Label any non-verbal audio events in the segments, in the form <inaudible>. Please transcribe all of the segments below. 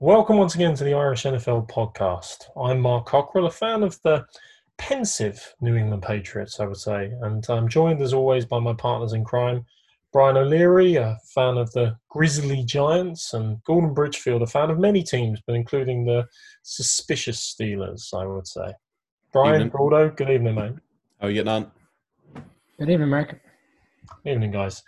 Welcome once again to the Irish NFL podcast. I'm Mark Cockrell, a fan of the pensive New England Patriots, I would say, and I'm joined as always by my partners in crime, Brian O'Leary, a fan of the Grizzly Giants, and Gordon Bridgefield, a fan of many teams, but including the suspicious Steelers, I would say. Brian, Evening. Gordo, good evening, mate. How are you getting on? Good evening, Mark. Evening, guys.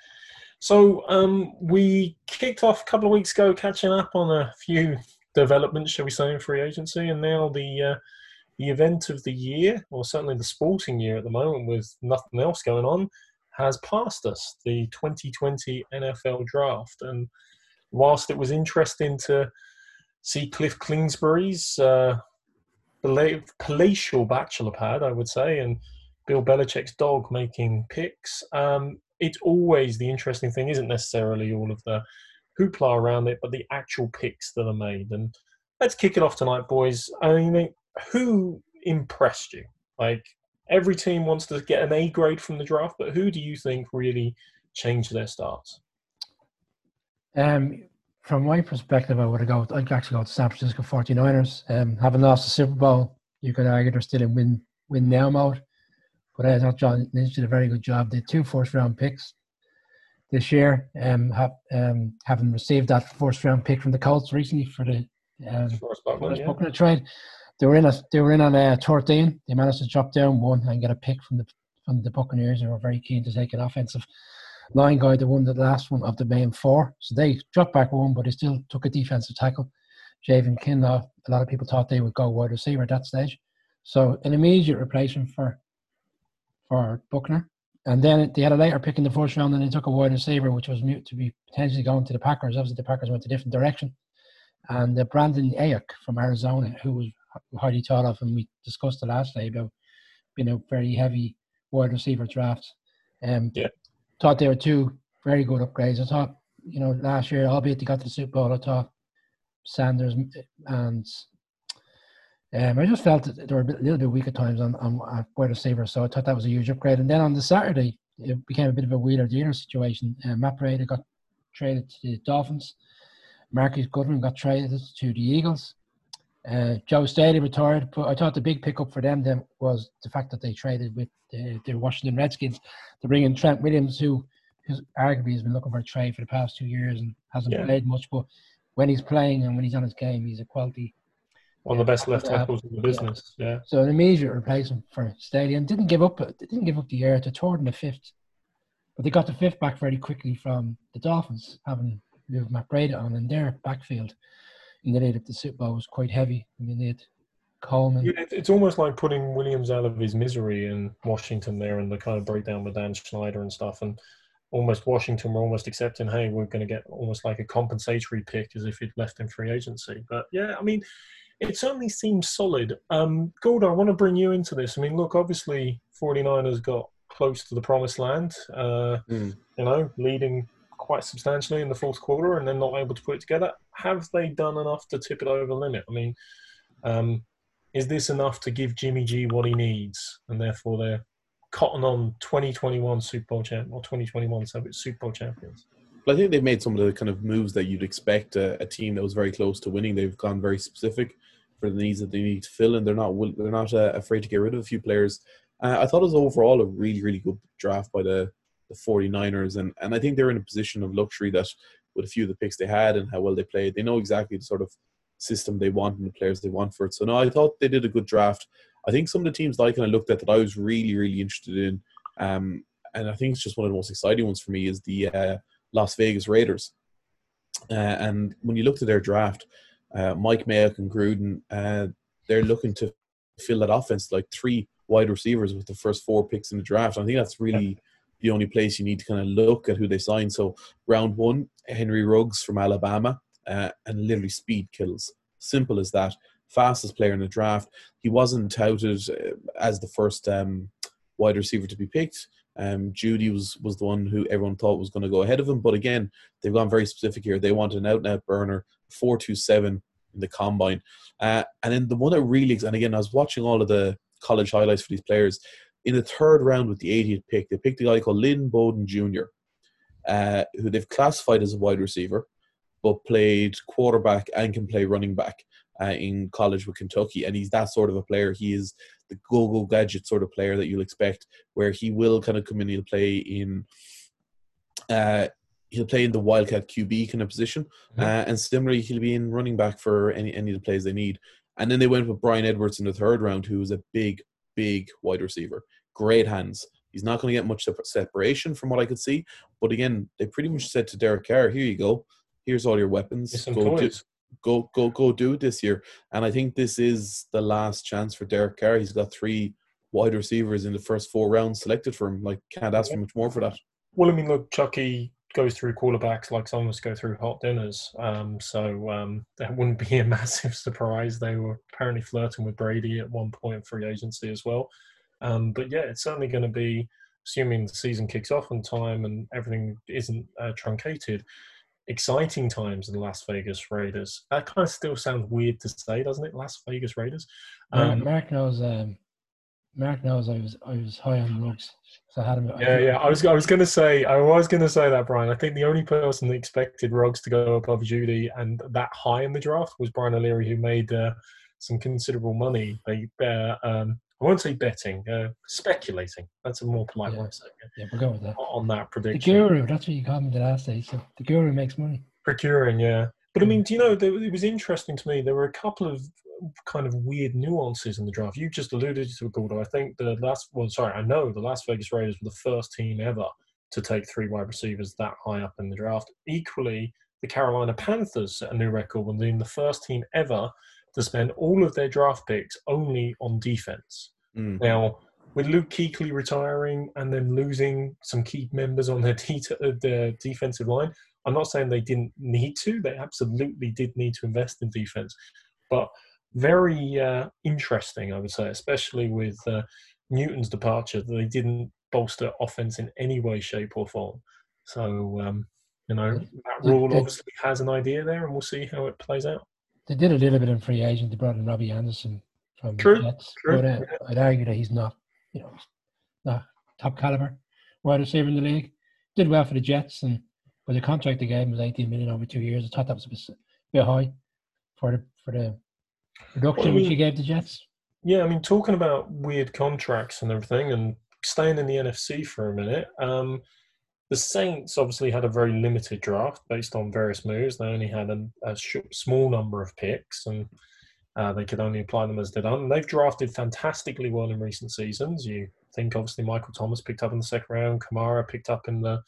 So um, we kicked off a couple of weeks ago, catching up on a few developments, shall we say, in free agency, and now the uh, the event of the year, or certainly the sporting year at the moment, with nothing else going on, has passed us. The 2020 NFL Draft, and whilst it was interesting to see Cliff Kingsbury's uh, palatial bachelor pad, I would say, and Bill Belichick's dog making picks. Um, it's always the interesting thing isn't necessarily all of the hoopla around it, but the actual picks that are made. And let's kick it off tonight, boys. I mean, who impressed you? Like every team wants to get an A grade from the draft, but who do you think really changed their starts? Um, from my perspective, I would have go. I'd actually go to San Francisco 49ers. Um, having lost the Super Bowl, you could argue they're still in win win now mode. But I thought John Lynch did a very good job. They had two first round picks this year. Um, have, um, having received that first round pick from the Colts recently for the um, Buckner, yeah. Trade, they were in a they were in on a 13. They managed to drop down one and get a pick from the from the Buccaneers. They were very keen to take an offensive line guy that won the last one of the main four. So they dropped back one, but they still took a defensive tackle. Javon Kinlaw, a lot of people thought they would go wide receiver at that stage. So an immediate replacement for for Buckner. And then they had a later pick in the first round and they took a wide receiver, which was mute to be potentially going to the Packers. Obviously, the Packers went a different direction. And uh, Brandon Aiyuk from Arizona, who was highly thought of, and we discussed the last day about being a very heavy wide receiver draft. Um, Yeah. Thought they were two very good upgrades. I thought, you know, last year, albeit they got to the Super Bowl, I thought Sanders and um, I just felt that they were a bit, little bit weak at times on, on uh, wide receiver, so I thought that was a huge upgrade. And then on the Saturday, it became a bit of a wheeler dealer situation. Uh, Matt Breida got traded to the Dolphins. Marcus Goodwin got traded to the Eagles. Uh, Joe Staley retired, but I thought the big pickup for them then was the fact that they traded with the, the Washington Redskins to bring in Trent Williams, who arguably has been looking for a trade for the past two years and hasn't Yeah. played much. But when he's playing and when he's on his game, he's a quality One of the best left tackles in the business. Yeah. so an immediate replacement for and didn't give up. They didn't give up the air to third and the fifth, but they got the fifth back very quickly from the Dolphins, having moved Breida on, and their backfield in the lead up to the Super Bowl was quite heavy. I mean, they had Coleman. Yeah, It's almost like putting Williams out of his misery in Washington there and the kind of breakdown with Dan Snyder and stuff. And almost Washington were almost accepting, hey, we're going to get almost like a compensatory pick as if he'd left in free agency. But yeah, I mean, it certainly seems solid. Um, Gordo, I want to bring you into this. I mean, look, obviously 49ers got close to the promised land, uh, Hmm. you know, leading quite substantially in the fourth quarter and then not able to put it together. Have they done enough to tip it over the limit? I mean, um, is this enough to give Jimmy G what he needs, and therefore they're cotton on 2021 Super Bowl champ or 2021 Super Super Bowl champions? But I think they've made some of the kind of moves that you'd expect a, a team that was very close to winning. They've gone very specific for the needs that they need to fill, and they're not they're not uh, afraid to get rid of a few players. Uh, I thought it was overall a really really good draft by the the 49ers, and and I think they're in a position of luxury that with a few of the picks they had and how well they played, they know exactly the sort of system they want and the players they want for it. So no, I thought they did a good draft. I think some of the teams that I kind of looked at that I was really really interested in, um, and I think it's just one of the most exciting ones for me is the uh, Las Vegas Raiders. Uh, and when you looked at their draft, uh, Mike Mayock and Gruden, uh, they're looking to fill that offense like three wide receivers with the first four picks in the draft. I think that's really the only place you need to kind of look at who they sign. So round one, Henry Ruggs from Alabama, uh, and literally speed kills. Simple as that. Fastest player in the draft. He wasn't touted uh, as the first um, wide receiver to be picked. Um, Jeudy was was the one who everyone thought was going to go ahead of him, but again, they've gone very specific here. They want an out and out burner, four two seven in the combine, uh, and then the one that really and again, I was watching all of the college highlights for these players. In the third round with the 80th pick, they picked a guy called Lynn Bowden Jr., uh, who they've classified as a wide receiver, but played quarterback and can play running back uh, in college with Kentucky. And he's that sort of a player. He is the go go gadget sort of player that you'll expect, where he will kind of come in, he'll play in. Uh, he'll play in the wildcat QB kind of position, mm-hmm. uh, and similarly he'll be in running back for any any of the plays they need. And then they went with Bryan Edwards in the third round, who is a big, big wide receiver, great hands. He's not going to get much separation from what I could see, but again, they pretty much said to Derek Carr, "Here you go, here's all your weapons. Go do, go, go, go, do it this year." And I think this is the last chance for Derek Carr. He's got three wide receivers in the first four rounds selected for him. Like, can't ask for much more for that. Well, I mean, look, Chucky goes through quarterbacks like some of us go through hot dinners. Um, so um, that wouldn't be a <laughs> massive surprise. They were apparently flirting with Brady at one point free agency as well. Um, but yeah, it's certainly going to be, assuming the season kicks off on time and everything isn't uh, truncated, exciting times in the Las Vegas Raiders. That kind of still sounds weird to say, doesn't it? Las Vegas Raiders. Um, Mark knows. Um, Mark knows I was I was high on Ruggs, so I had him. Yeah, yeah. I was I was going to say I was going to say that Brian. I think the only person that expected Ruggs to go above Jeudy and that high in the draft was Brian O'Leary, who made uh, some considerable money. They uh, um, I won't say betting, uh, speculating. That's a more polite yeah. way of saying it. Yeah, we'll go with that. On that prediction. The guru, that's what you called me the last day. So the guru makes money. Procuring, yeah. But I mean, do you know, it was interesting to me. There were a couple of kind of weird nuances in the draft. You just alluded to it, Gordo. I think the last, well, sorry, I know the Las Vegas Raiders were the first team ever to take three wide receivers that high up in the draft. Equally, the Carolina Panthers set a new record when being the first team ever to spend all of their draft picks only on defense. Mm. Now, with Luke Kuechly retiring and then losing some key members on their, <laughs> de- uh, their defensive line, I'm not saying they didn't need to. They absolutely did need to invest in defense. But very uh, interesting, I would say, especially with uh, Newton's departure. that They didn't bolster offense in any way, shape, or form. So, um, you know, Matt Rhule obviously has an idea there, and we'll see how it plays out. They did a little bit in free agent. They brought in Robbie Anderson from true, the Jets. True. But uh, I'd argue that he's not, you know, not top caliber wide receiver in the league. Did well for the Jets, and but the contract they gave him was 18 million over two years. I thought that was a bit, a bit high for the for the production well, which he gave the Jets. Yeah, I mean, talking about weird contracts and everything, and staying in the NFC for a minute. Um, the Saints obviously had a very limited draft based on various moves. They only had a, a small number of picks, and uh, they could only apply them as they're done. They've drafted fantastically well in recent seasons. You think obviously Michael Thomas picked up in the second round, Kamara picked up in the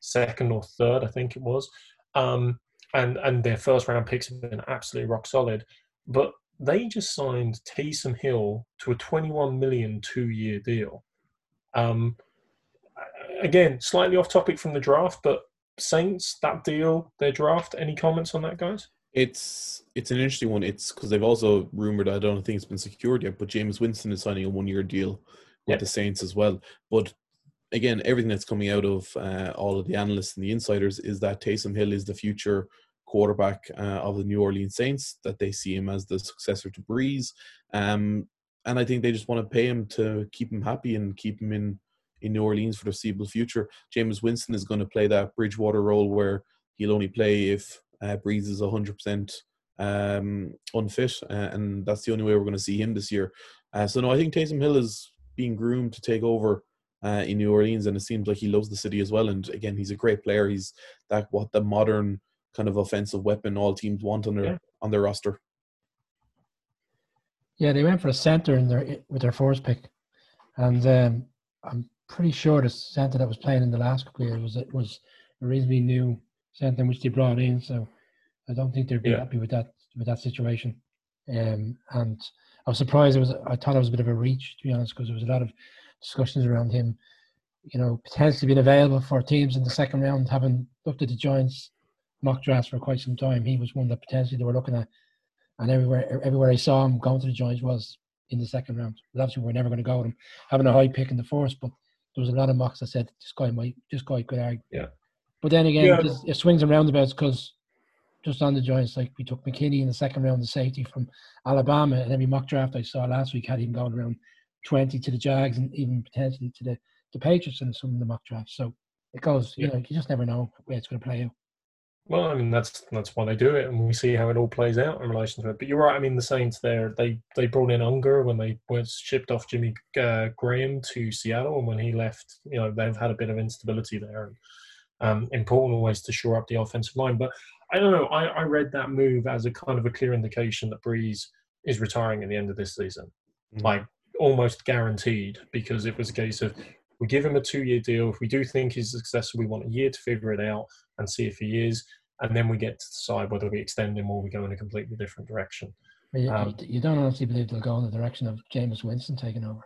second or third, I think it was. Um, and and their first round picks have been absolutely rock solid. But they just signed Taysom Hill to a 21 million two year deal. Um, again, slightly off topic from the draft, but Saints that deal, their draft. Any comments on that, guys? It's it's an interesting one. It's because they've also rumored. I don't think it's been secured yet, but Jameis Winston is signing a one-year deal with yep. the Saints as well. But again, everything that's coming out of uh, all of the analysts and the insiders is that Taysom Hill is the future quarterback uh, of the New Orleans Saints. That they see him as the successor to Brees, um, and I think they just want to pay him to keep him happy and keep him in in New Orleans for the foreseeable future. Jameis Winston is going to play that Bridgewater role where he'll only play if uh, Brees is 100% um, unfit, uh, and that's the only way we're going to see him this year. Uh, so, no, I think Taysom Hill is being groomed to take over uh, in New Orleans, and it seems like he loves the city as well. And again, he's a great player. He's that what the modern kind of offensive weapon all teams want on their yeah. on their roster. Yeah, they went for a center in their with their first pick, and um, I'm pretty sure the center that was playing in the last couple of years was was a reasonably new center which they brought in. So I don't think they'd be yeah. happy with that with that situation. Um, and I was surprised. It was I thought it was a bit of a reach to be honest because there was a lot of discussions around him. You know, potentially being available for teams in the second round, having looked at the Giants mock drafts for quite some time. He was one that potentially they were looking at, and everywhere everywhere I saw him going to the Giants was in the second round. But obviously, we're never going to go with him having a high pick in the first. But there was a lot of mocks that said this guy might, this guy could argue. Yeah. But then again, yeah. it, it swings and roundabouts because just on the Giants, like we took McKinney in the second round, the safety from Alabama, and every mock draft I saw last week had him going around 20 to the Jags and even potentially to the, the Patriots in some of the mock drafts. So it goes, you know, you just never know where it's going to play out. Well, I mean that's that's why they do it, and we see how it all plays out in relation to it. But you're right. I mean, the Saints there they they brought in Unger when they was shipped off Jimmy uh, Graham to Seattle, and when he left, you know they've had a bit of instability there, and um, important always to shore up the offensive line. But I don't know. I, I read that move as a kind of a clear indication that Brees is retiring at the end of this season, mm-hmm. like almost guaranteed, because it was a case of we give him a two year deal. If we do think he's successful, we want a year to figure it out and see if he is. And then we get to decide whether we extend him or we go in a completely different direction. You, um, you don't honestly believe they'll go in the direction of Jameis Winston taking over?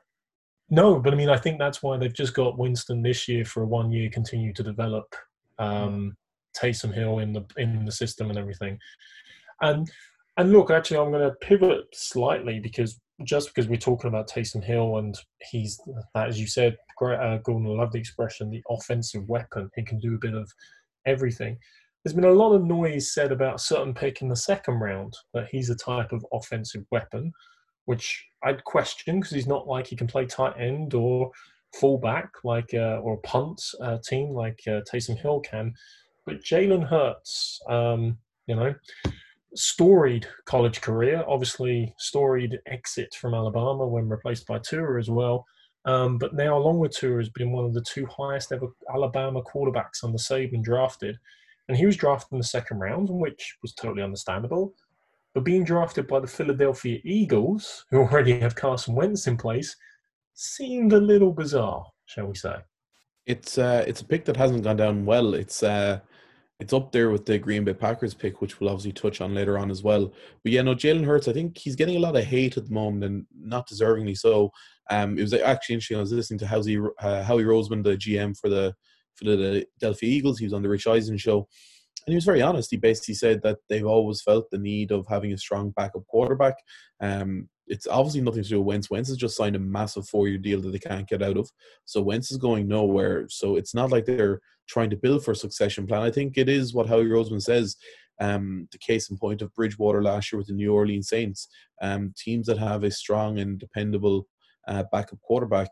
No, but I mean, I think that's why they've just got Winston this year for a one year, continue to develop um, Taysom Hill in the in the system and everything. And and look, actually, I'm going to pivot slightly because just because we're talking about Taysom Hill and he's, as you said, uh, Gordon, I love the expression, the offensive weapon. He can do a bit of everything. There's been a lot of noise said about a certain pick in the second round that he's a type of offensive weapon, which I'd question because he's not like he can play tight end or fullback like uh, or punt uh, team like uh, Taysom Hill can. But Jalen Hurts, um, you know, storied college career, obviously storied exit from Alabama when replaced by Tua as well. Um, but now, along with Tua, has been one of the two highest ever Alabama quarterbacks on the Saban drafted. And he was drafted in the second round, which was totally understandable. But being drafted by the Philadelphia Eagles, who already have Carson Wentz in place, seemed a little bizarre, shall we say? It's uh, it's a pick that hasn't gone down well. It's uh, it's up there with the Green Bay Packers pick, which we'll obviously touch on later on as well. But yeah, no, Jalen Hurts, I think he's getting a lot of hate at the moment and not deservingly so. Um, it was actually interesting. I was listening to Howie, uh, Howie Roseman, the GM for the for the Philadelphia Eagles. He was on the Rich Eisen show, and he was very honest. He basically said that they've always felt the need of having a strong backup quarterback. Um, it's obviously nothing to do with Wentz. Wentz has just signed a massive four-year deal that they can't get out of. So Wentz is going nowhere. So it's not like they're trying to build for a succession plan. I think it is what Howie Roseman says. Um, the case in point of Bridgewater last year with the New Orleans Saints. Um, teams that have a strong and dependable uh, backup quarterback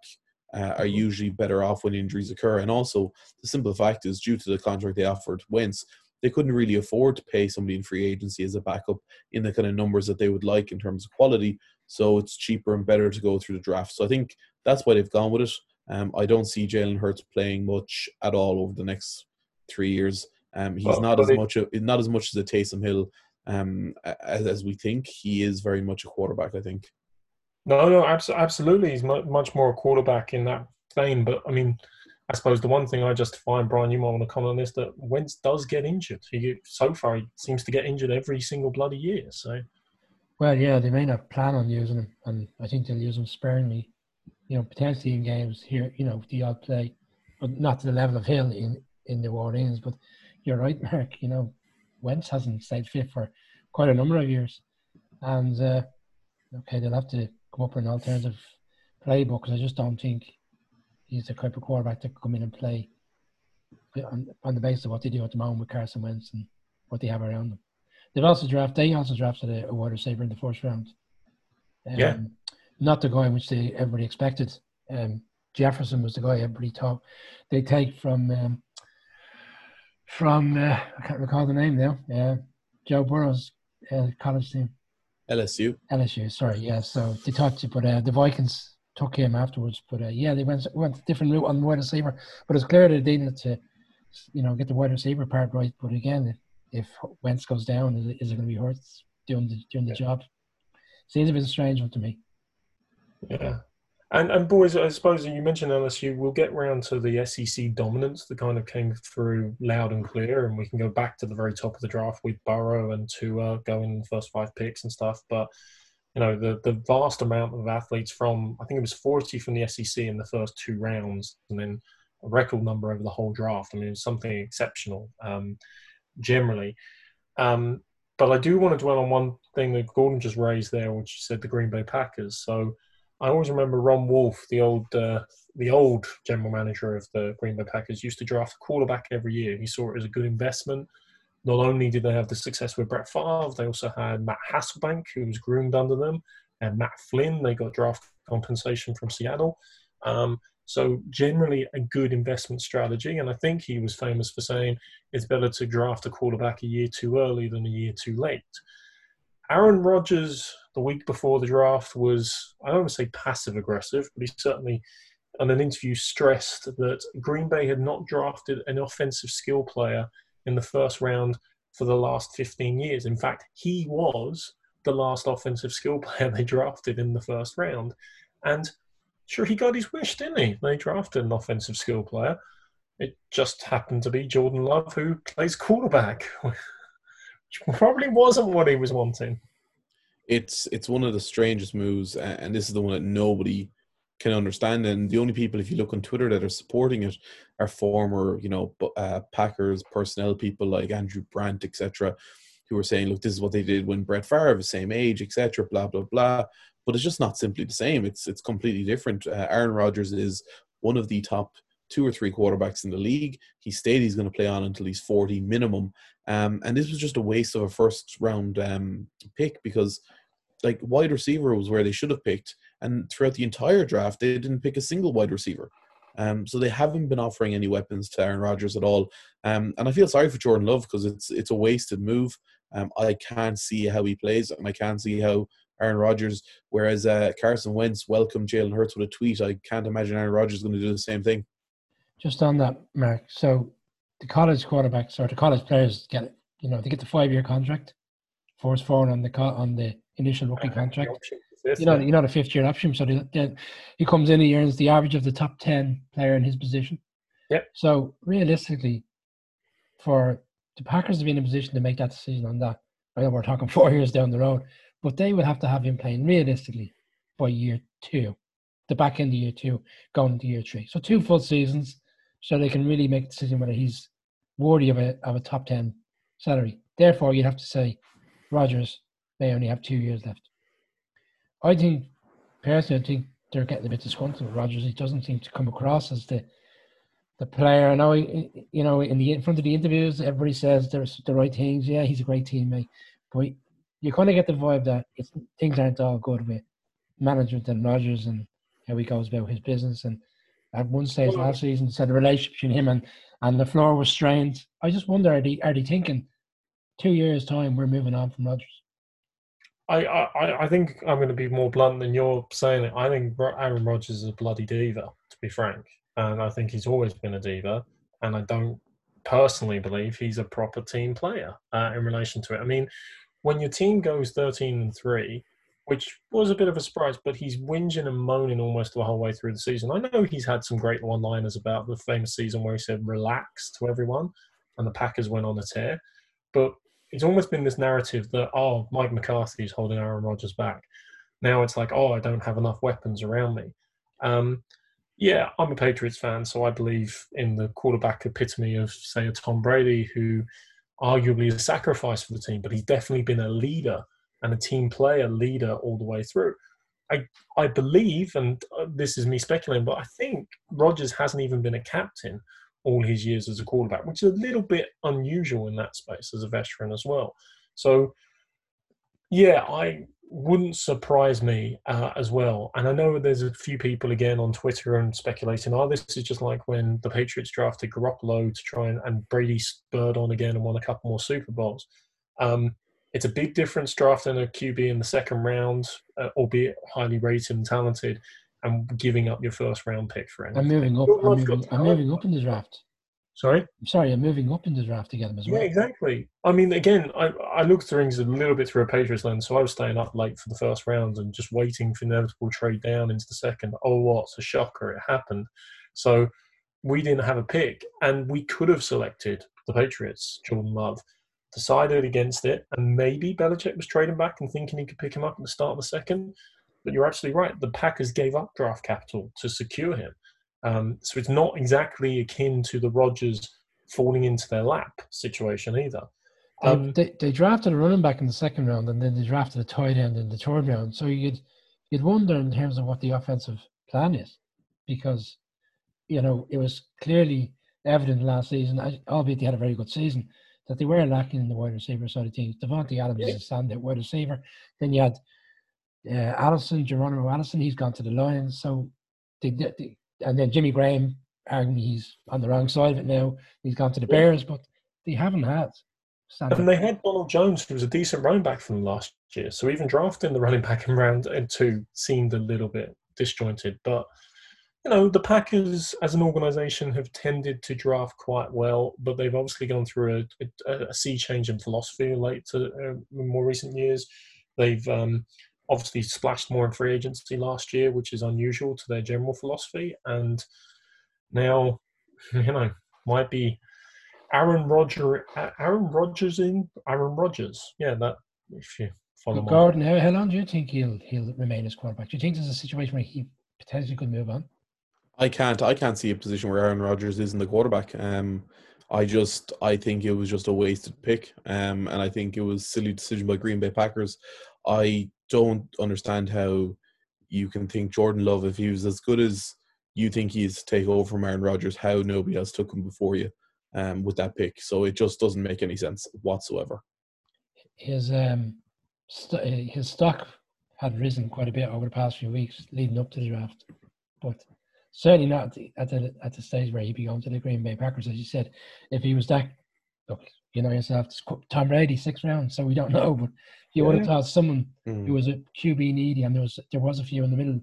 uh, are mm-hmm. usually better off when injuries occur. And also, the simple fact is, due to the contract they offered Wentz, they couldn't really afford to pay somebody in free agency as a backup in the kind of numbers that they would like in terms of quality. So it's cheaper and better to go through the draft. So I think that's why they've gone with it. Um, I don't see Jalen Hurts playing much at all over the next three years. Um, he's well, not as much a, not as much as a Taysom Hill um, as, as we think. He is very much a quarterback. I think. No, no, absolutely. He's much more a quarterback in that vein. But I mean, I suppose the one thing I just find, Brian, you might want to comment on this, that Wentz does get injured. He so far he seems to get injured every single bloody year. So. Well, yeah, they may not plan on using him, and I think they'll use him sparingly. You know, potentially in games here, you know, the odd play, but not to the level of Hill in in New Orleans. But you're right, Mark. You know, Wentz hasn't stayed fit for quite a number of years, and uh, okay, they'll have to come up with an alternative playbook because I just don't think he's the type of quarterback that could come in and play on, on the basis of what they do at the moment with Carson Wentz and what they have around them. They've also drafted. They also drafted a, a wide receiver in the first round. Um, yeah. Not the guy in which they everybody expected. Um, Jefferson was the guy everybody thought they take from um, from uh, I can't recall the name now. Uh, Joe Burrow's uh, college team. LSU. LSU, sorry, yeah. So they thought, but uh, the Vikings took him afterwards. But uh, yeah, they went went a different route on the wide receiver. But it's clear that they needed to, you know, get the wide receiver part right. But again, if, if Wentz goes down, is it, is it going to be Hurts doing the doing the job? Seems a bit strange one to me. Yeah. And and boys, I suppose you mentioned LSU. We'll get round to the SEC dominance that kind of came through loud and clear, and we can go back to the very top of the draft with Burrow and Tua going first five picks and stuff. But you know the the vast amount of athletes from I think it was 40 from the SEC in the first two rounds, and then a record number over the whole draft. I mean, it's something exceptional um, generally. Um, but I do want to dwell on one thing that Gordon just raised there, which said the Green Bay Packers. So I always remember Ron Wolf, the old uh, the old general manager of the Green Bay Packers, used to draft a quarterback every year. He saw it as a good investment. Not only did they have the success with Brett Favre, they also had Matt Hasselbeck, who was groomed under them, and Matt Flynn. They got draft compensation from Seattle. Um, So generally a good investment strategy. And I think he was famous for saying it's better to draft a quarterback a year too early than a year too late. Aaron Rodgers, the week before the draft, was, I don't want to say passive aggressive, but he certainly, on an interview, stressed that Green Bay had not drafted an offensive skill player in the first round for the last 15 years. In fact, he was the last offensive skill <laughs> player they drafted in the first round. And sure, he got his wish, didn't he? They drafted an offensive skill player. It just happened to be Jordan Love, who plays quarterback. <laughs> probably wasn't what he was wanting. It's it's one of the strangest moves, and this is the one that nobody can understand. And the only people, if you look on Twitter, that are supporting it are former, you know, uh, Packers personnel people like Andrew Brandt, etc., who are saying, "Look, this is what they did when Brett Favre, the same age, etc." Blah blah blah. But it's just not simply the same. It's it's completely different. Uh, Aaron Rodgers is one of the top two or three quarterbacks in the league. He stayed he's going to play on until he's 40 minimum. Um, and this was just a waste of a first round um, pick because, like, wide receiver was where they should have picked. And throughout the entire draft, they didn't pick a single wide receiver. Um, so they haven't been offering any weapons to Aaron Rodgers at all. Um, and I feel sorry for Jordan Love because it's it's a wasted move. Um, I can't see how he plays, and I can't see how Aaron Rodgers. Whereas uh, Carson Wentz welcomed Jalen Hurts with a tweet. I can't imagine Aaron Rodgers going to do the same thing. Just on that, Mark. So the college quarterbacks or the college players get it. You know, they get the five-year contract, force forward on the co- on the initial rookie contract. You know, you know the fifth-year option. So they, they, he comes in, he earns the average of the top ten player in his position. Yep. So realistically, for the Packers to be in a position to make that decision on that, I know we're talking <laughs> four years down the road, but they would have to have him playing realistically by year two, the back end of year two, going into year three. So two full seasons so they can really make a decision whether he's worthy of a of a top ten salary. Therefore, you'd have to say Rodgers may only have two years left. I think personally, I think they're getting a bit disgruntled with Rodgers. He doesn't seem to come across as the the player. I know, you know, in the in front of the interviews, everybody says there's the right things. Yeah, he's a great teammate, but you kind of get the vibe that things aren't all good with management and Rodgers and how he goes about his business and at one stage last season said the relationship between him and, and LaFleur was strained. I just wonder are they are they thinking two years time we're moving on from Rodgers? I, I, I think I'm going to be more blunt than you're saying it. I think Aaron Rodgers is a bloody diva, to be frank, and I think he's always been a diva. And I don't personally believe he's a proper team player uh, in relation to it. I mean, when your team goes 13 and three, which was a bit of a surprise, but he's whinging and moaning almost the whole way through the season. I know he's had some great one liners about the famous season where he said relax to everyone and the Packers went on a tear. But it's almost been this narrative that, oh, Mike McCarthy is holding Aaron Rodgers back. Now it's like, oh, I don't have enough weapons around me. Um, yeah, I'm a Patriots fan, so I believe in the quarterback epitome of, say, a Tom Brady, who arguably is a sacrifice for the team, but he's definitely been a leader and a team player, leader all the way through. I I believe, and uh, this is me speculating, but I think Rodgers hasn't even been a captain all his years as a quarterback, which is a little bit unusual in that space as a veteran as well. So, yeah, I wouldn't surprise me uh, as well. And I know there's a few people again on Twitter and speculating, oh, this is just like when the Patriots drafted Garoppolo to try and, and Brady spurred on again and won a couple more Super Bowls. Um, it's a big difference drafting a QB in the second round, uh, albeit highly rated and talented, and giving up your first round pick for anything. I'm moving up. I'm moving, I'm moving, up in the draft. Sorry? I'm sorry, I'm moving up in the draft to get them as well. Yeah, exactly. I mean, again, I, I looked through things a little bit through a Patriots lens, so I was staying up late for the first round and just waiting for inevitable trade down into the second. Oh, what's a shocker! It happened. So we didn't have a pick, and we could have selected the Patriots, Jordan Love decided against it, and maybe Belichick was trading back and thinking he could pick him up at the start of the second. But you're absolutely right. The Packers gave up draft capital to secure him. Um, so it's not exactly akin to the Rodgers falling into their lap situation either. Um, they, they, drafted a running back in the second round, and then they drafted a tight end in the third round. So you'd you'd wonder in terms of what the offensive plan is, because you know it was clearly evident last season, albeit they had a very good season, that they were lacking in the wide receiver side of things. Davante Adams is a standout wide receiver. Then you had uh, Allison, Geronimo Allison, he's gone to the Lions. So they, they, and then Jimmy Graham, arguing he's on the wrong side of it now. He's gone to the Bears, but they haven't had. Standard. And they had Donald Jones, who was a decent running back from last year. So even drafting the running back in round two seemed a little bit disjointed. But you know, the Packers as an organisation have tended to draft quite well, but they've obviously gone through a, a, a sea change in philosophy late to uh, more recent years. They've um, obviously splashed more in free agency last year, which is unusual to their general philosophy. And now, <laughs> you know, might be Aaron Rodgers, Aaron Rodgers in Aaron Rodgers. Yeah, that if you follow. Gordon, how, how long do you think he'll he'll remain as quarterback? Do you think there's a situation where he potentially could move on? I can't. I can't see a position where Aaron Rodgers isn't the quarterback. Um, I just, I think it was just a wasted pick, um, and I think it was silly decision by Green Bay Packers. I don't understand how you can think Jordan Love, if he was as good as you think he's to take over from Aaron Rodgers, how nobody else took him before you um, with that pick. So it just doesn't make any sense whatsoever. His um, st- his stock had risen quite a bit over the past few weeks leading up to the draft, but certainly not at the, at the, at the stage where he'd be going to the Green Bay Packers. As you said, if he was that, look, you know yourself, Tom Brady six rounds, so we don't know, but you yeah. would have thought someone mm. who was a QB needy, and there was there was a few in the middle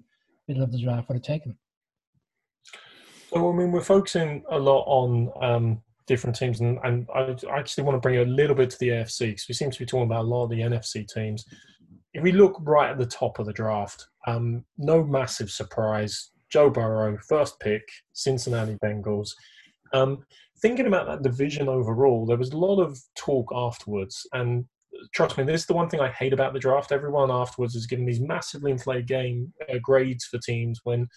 middle of the draft would have taken. So I mean, we're focusing a lot on um, different teams, and, and I actually want to bring a little bit to the AFC because we seem to be talking about a lot of the NFC teams. If we look right at the top of the draft, um, no massive surprise. Joe Burrow, first pick, Cincinnati Bengals. Um, thinking about that division overall, there was a lot of talk afterwards, and trust me, this is the one thing I hate about the draft. Everyone afterwards is giving these massively inflated game uh, grades for teams when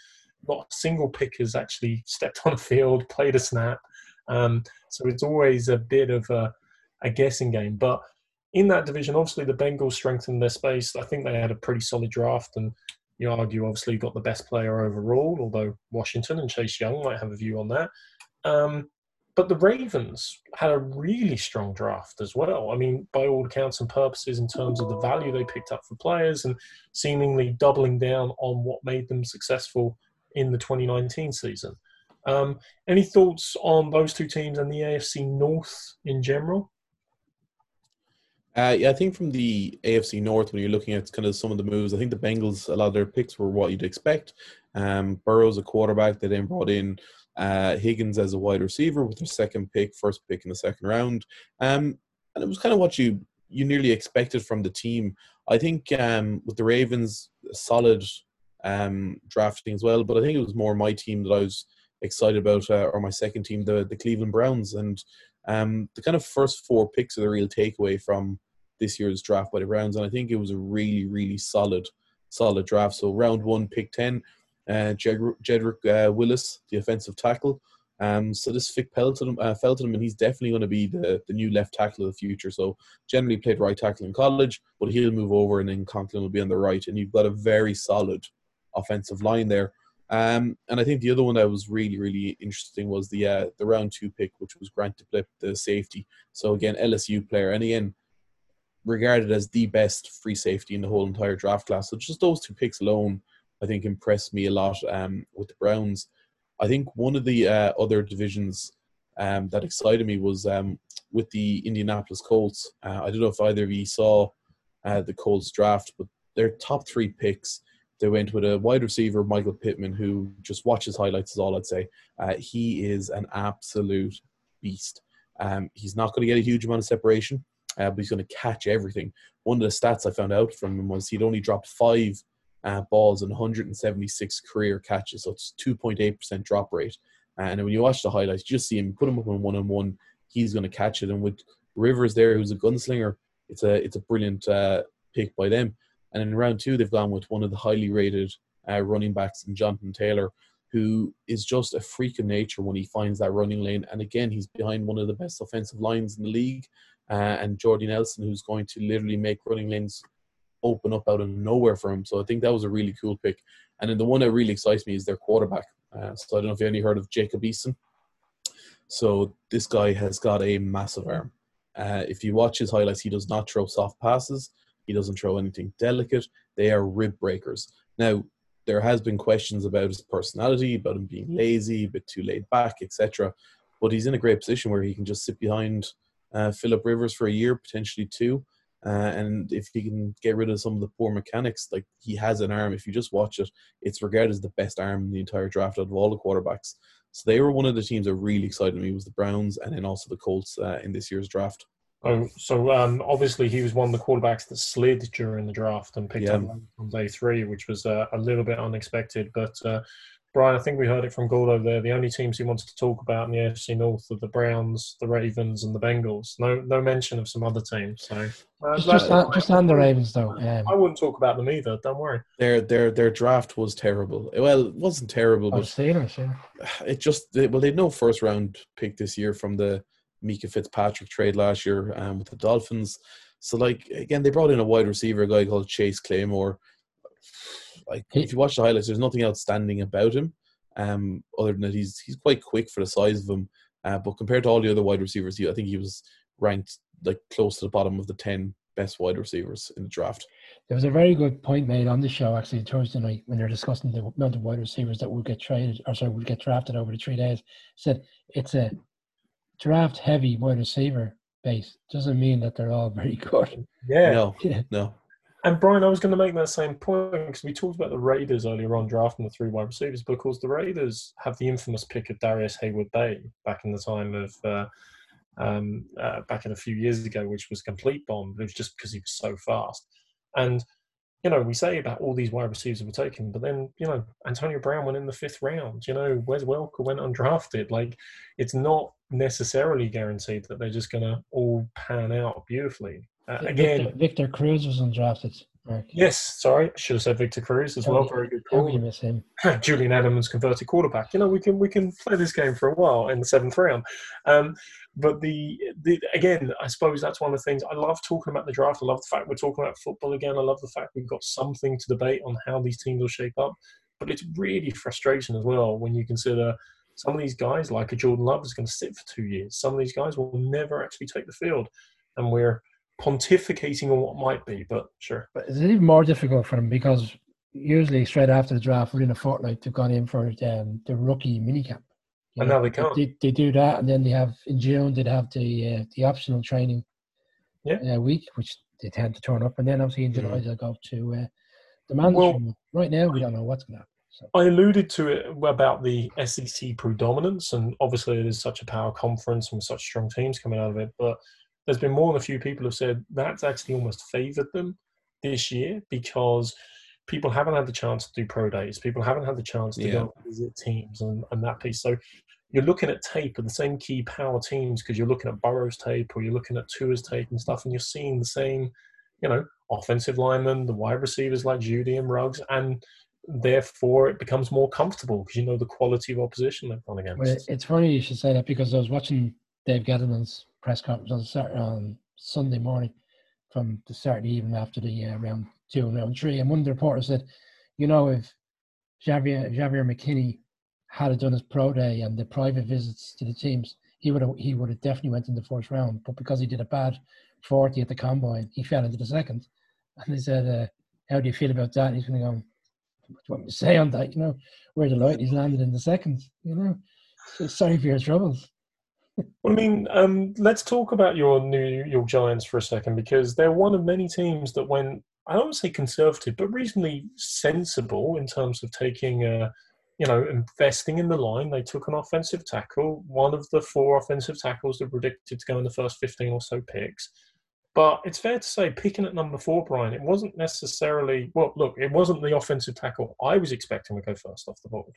not a single pick has actually <laughs> stepped on a field, played a snap. Um, so it's always a bit of a, a, guessing game. But in that division, obviously the Bengals strengthened their space. I think they had a pretty solid draft, and you argue obviously got the best player overall. Although Washington and Chase Young might have a view on that. Um, but the Ravens had a really strong draft as well. I mean, by all accounts and purposes, in terms of the value they picked up for players and seemingly doubling down on what made them successful in the 2019 season. Um, any thoughts on those two teams and the AFC North in general? Uh, yeah, I think from the AFC North, when you're looking at kind of some of the moves, I think the Bengals, a lot of their picks were what you'd expect. Um, Burrow's a quarterback. They then brought in uh, Higgins as a wide receiver with their second pick, first pick in the second round. Um, and it was kind of what you you nearly expected from the team. I think um, with the Ravens, solid um, drafting as well, but I think it was more my team that I was excited about, uh, or my second team, the the Cleveland Browns, and um, the kind of first four picks are the real takeaway from this year's draft by the Browns, and I think it was a really really solid solid draft. So round one, pick ten, uh, Jedrick uh, Willis, the offensive tackle. Um, so this Vic Felton, uh, Felton, and he's definitely going to be the, the new left tackle of the future. So generally played right tackle in college, but he'll move over and then Conklin will be on the right. And you've got a very solid offensive line there. Um, and I think the other one that was really, really interesting was the uh, the round two pick, which was Grant Delpit, the safety. So again, LSU player, and again, regarded as the best free safety in the whole entire draft class. So just those two picks alone I think impressed me a lot um, with the Browns. I think one of the uh, other divisions um, that excited me was um, with the Indianapolis Colts. Uh, I don't know if either of you saw uh, the Colts draft, but their top three picks, they went with a wide receiver, Michael Pittman, who just watches highlights, is all I'd say. Uh, he is an absolute beast. Um, he's not going to get a huge amount of separation, uh, but he's going to catch everything. One of the stats I found out from him was he'd only dropped five uh, balls in 176 career catches. So it's 2.8% drop rate. And when you watch the highlights, you just see him put him up on one on one. He's going to catch it. And with Rivers there, who's a gunslinger, it's a it's a brilliant uh, pick by them. And in round two, they've gone with one of the highly rated uh, running backs in Jonathan Taylor, who is just a freak of nature when he finds that running lane. And again, he's behind one of the best offensive lines in the league. Uh, and Jordy Nelson, who's going to literally make running lanes open up out of nowhere for him. So I think that was a really cool pick. And then the one that really excites me is their quarterback. Uh, so I don't know if you've any heard of Jacob Eason. So this guy has got a massive arm. Uh, if you watch his highlights, he does not throw soft passes. He doesn't throw anything delicate. They are rib breakers. Now, there has been questions about his personality, about him being lazy, a bit too laid back, etc. But he's in a great position where he can just sit behind uh, Philip Rivers for a year, potentially two. Uh, and if he can get rid of some of the poor mechanics, like he has an arm, if you just watch it, it's regarded as the best arm in the entire draft out of all the quarterbacks. So they were one of the teams that really excited me was the Browns and then also the Colts uh, in this year's draft. Oh, so um, obviously he was one of the quarterbacks that slid during the draft and picked yeah. up on day three, which was uh, a little bit unexpected. But uh, Brian, I think we heard it from Gordo there. The only teams he wants to talk about in the AFC North are the Browns, the Ravens, and the Bengals. No, no mention of some other teams. So uh, just, just, on, just on the Ravens, though. Um, I wouldn't talk about them either. Don't worry. Their their their draft was terrible. Well, it wasn't terrible, but Steelers, yeah. it just well they had no first round pick this year from the Minkah Fitzpatrick trade last year um, with the Dolphins. So like again, they brought in a wide receiver, a guy called Chase Claymore. like if you watch the highlights, there's nothing outstanding about him. Um, other than that, he's he's quite quick for the size of him. Uh, but compared to all the other wide receivers, he, I think he was ranked like close to the bottom of the ten best wide receivers in the draft. There was a very good point made on the show actually Thursday night when they're discussing the amount of wide receivers that would get traded or sorry would get drafted over the three days. Said it's a draft heavy wide receiver base. Doesn't mean that they're all very <laughs> good. Yeah. No. <laughs> No. And Brian, I was going to make that same point because we talked about the Raiders earlier on drafting the three wide receivers, but of course the Raiders have the infamous pick of Darius Heyward-Bey back in the time of uh, um, uh, back in a few years ago, which was a complete bomb. But it was just because he was so fast. And you know, we say about all these wide receivers were taken, but then you know, Antonio Brown went in the fifth round. You know, Wes Welker went undrafted. Like, it's not necessarily guaranteed that they're just going to all pan out beautifully. Uh, again, Victor, Victor, Cruz was undrafted. Mark. Yes, sorry, should have said Victor Cruz as well. Very good call. You miss him. <clears throat> Julian Edelman's converted quarterback. You know, we can we can play this game for a while in the seventh round. Um, but the, the again, I suppose that's one of the things I love talking about the draft. I love the fact we're talking about football again. I love the fact we've got something to debate on how these teams will shape up. But it's really frustrating as well when you consider some of these guys, like a Jordan Love, is going to sit for two years. Some of these guys will never actually take the field, and we're pontificating on what might be, but sure. But it's even more difficult for them because usually straight after the draft, within a fortnight, they've gone in for um, the rookie minicamp. You and know, now they can't. They, they, do that, and then they have in June they'd have the uh, the optional training yeah. uh, week, which they tend to turn up, and then obviously in July mm-hmm. they'll go to uh, the mandatory. Well, right now, we don't know what's going to happen. I alluded to it about the SEC predominance, and obviously it is such a power conference and such strong teams coming out of it. But there's been more than a few people have said that's actually almost favoured them this year because people haven't had the chance to do pro days. People haven't had the chance to yeah. go visit teams and, and that piece. So you're looking at tape of the same key power teams because you're looking at Burrow's tape or you're looking at Tua's tape and stuff, and you're seeing the same, you know, offensive linemen, the wide receivers like Jeudy and Ruggs, and therefore it becomes more comfortable because you know the quality of opposition they've gone against. Well, it's funny you should say that because I was watching Dave Gettleman's press conference on Saturday, on Sunday morning from the Saturday evening after the uh, round two and round three. And one of the reporters said, you know, if Javier Xavier McKinney had done his pro day and the private visits to the teams, he would have he would have definitely went in the first round. But because he did a bad forty at the combine, he fell into the second. And he said, uh, "How do you feel about that?" And he's going to go, "What do you want me to say on that?" You know, where the light he's landed in the second. You know, so sorry for your troubles. Well, I mean, um, let's talk about your New York Giants for a second because they're one of many teams that went, I don't say conservative, but reasonably sensible in terms of taking, uh, you know, investing in the line. They took an offensive tackle, one of the four offensive tackles that were predicted to go in the first 15 or so picks. But it's fair to say, picking at number four, Brian, it wasn't necessarily, well, look, it wasn't the offensive tackle I was expecting to go first off the board.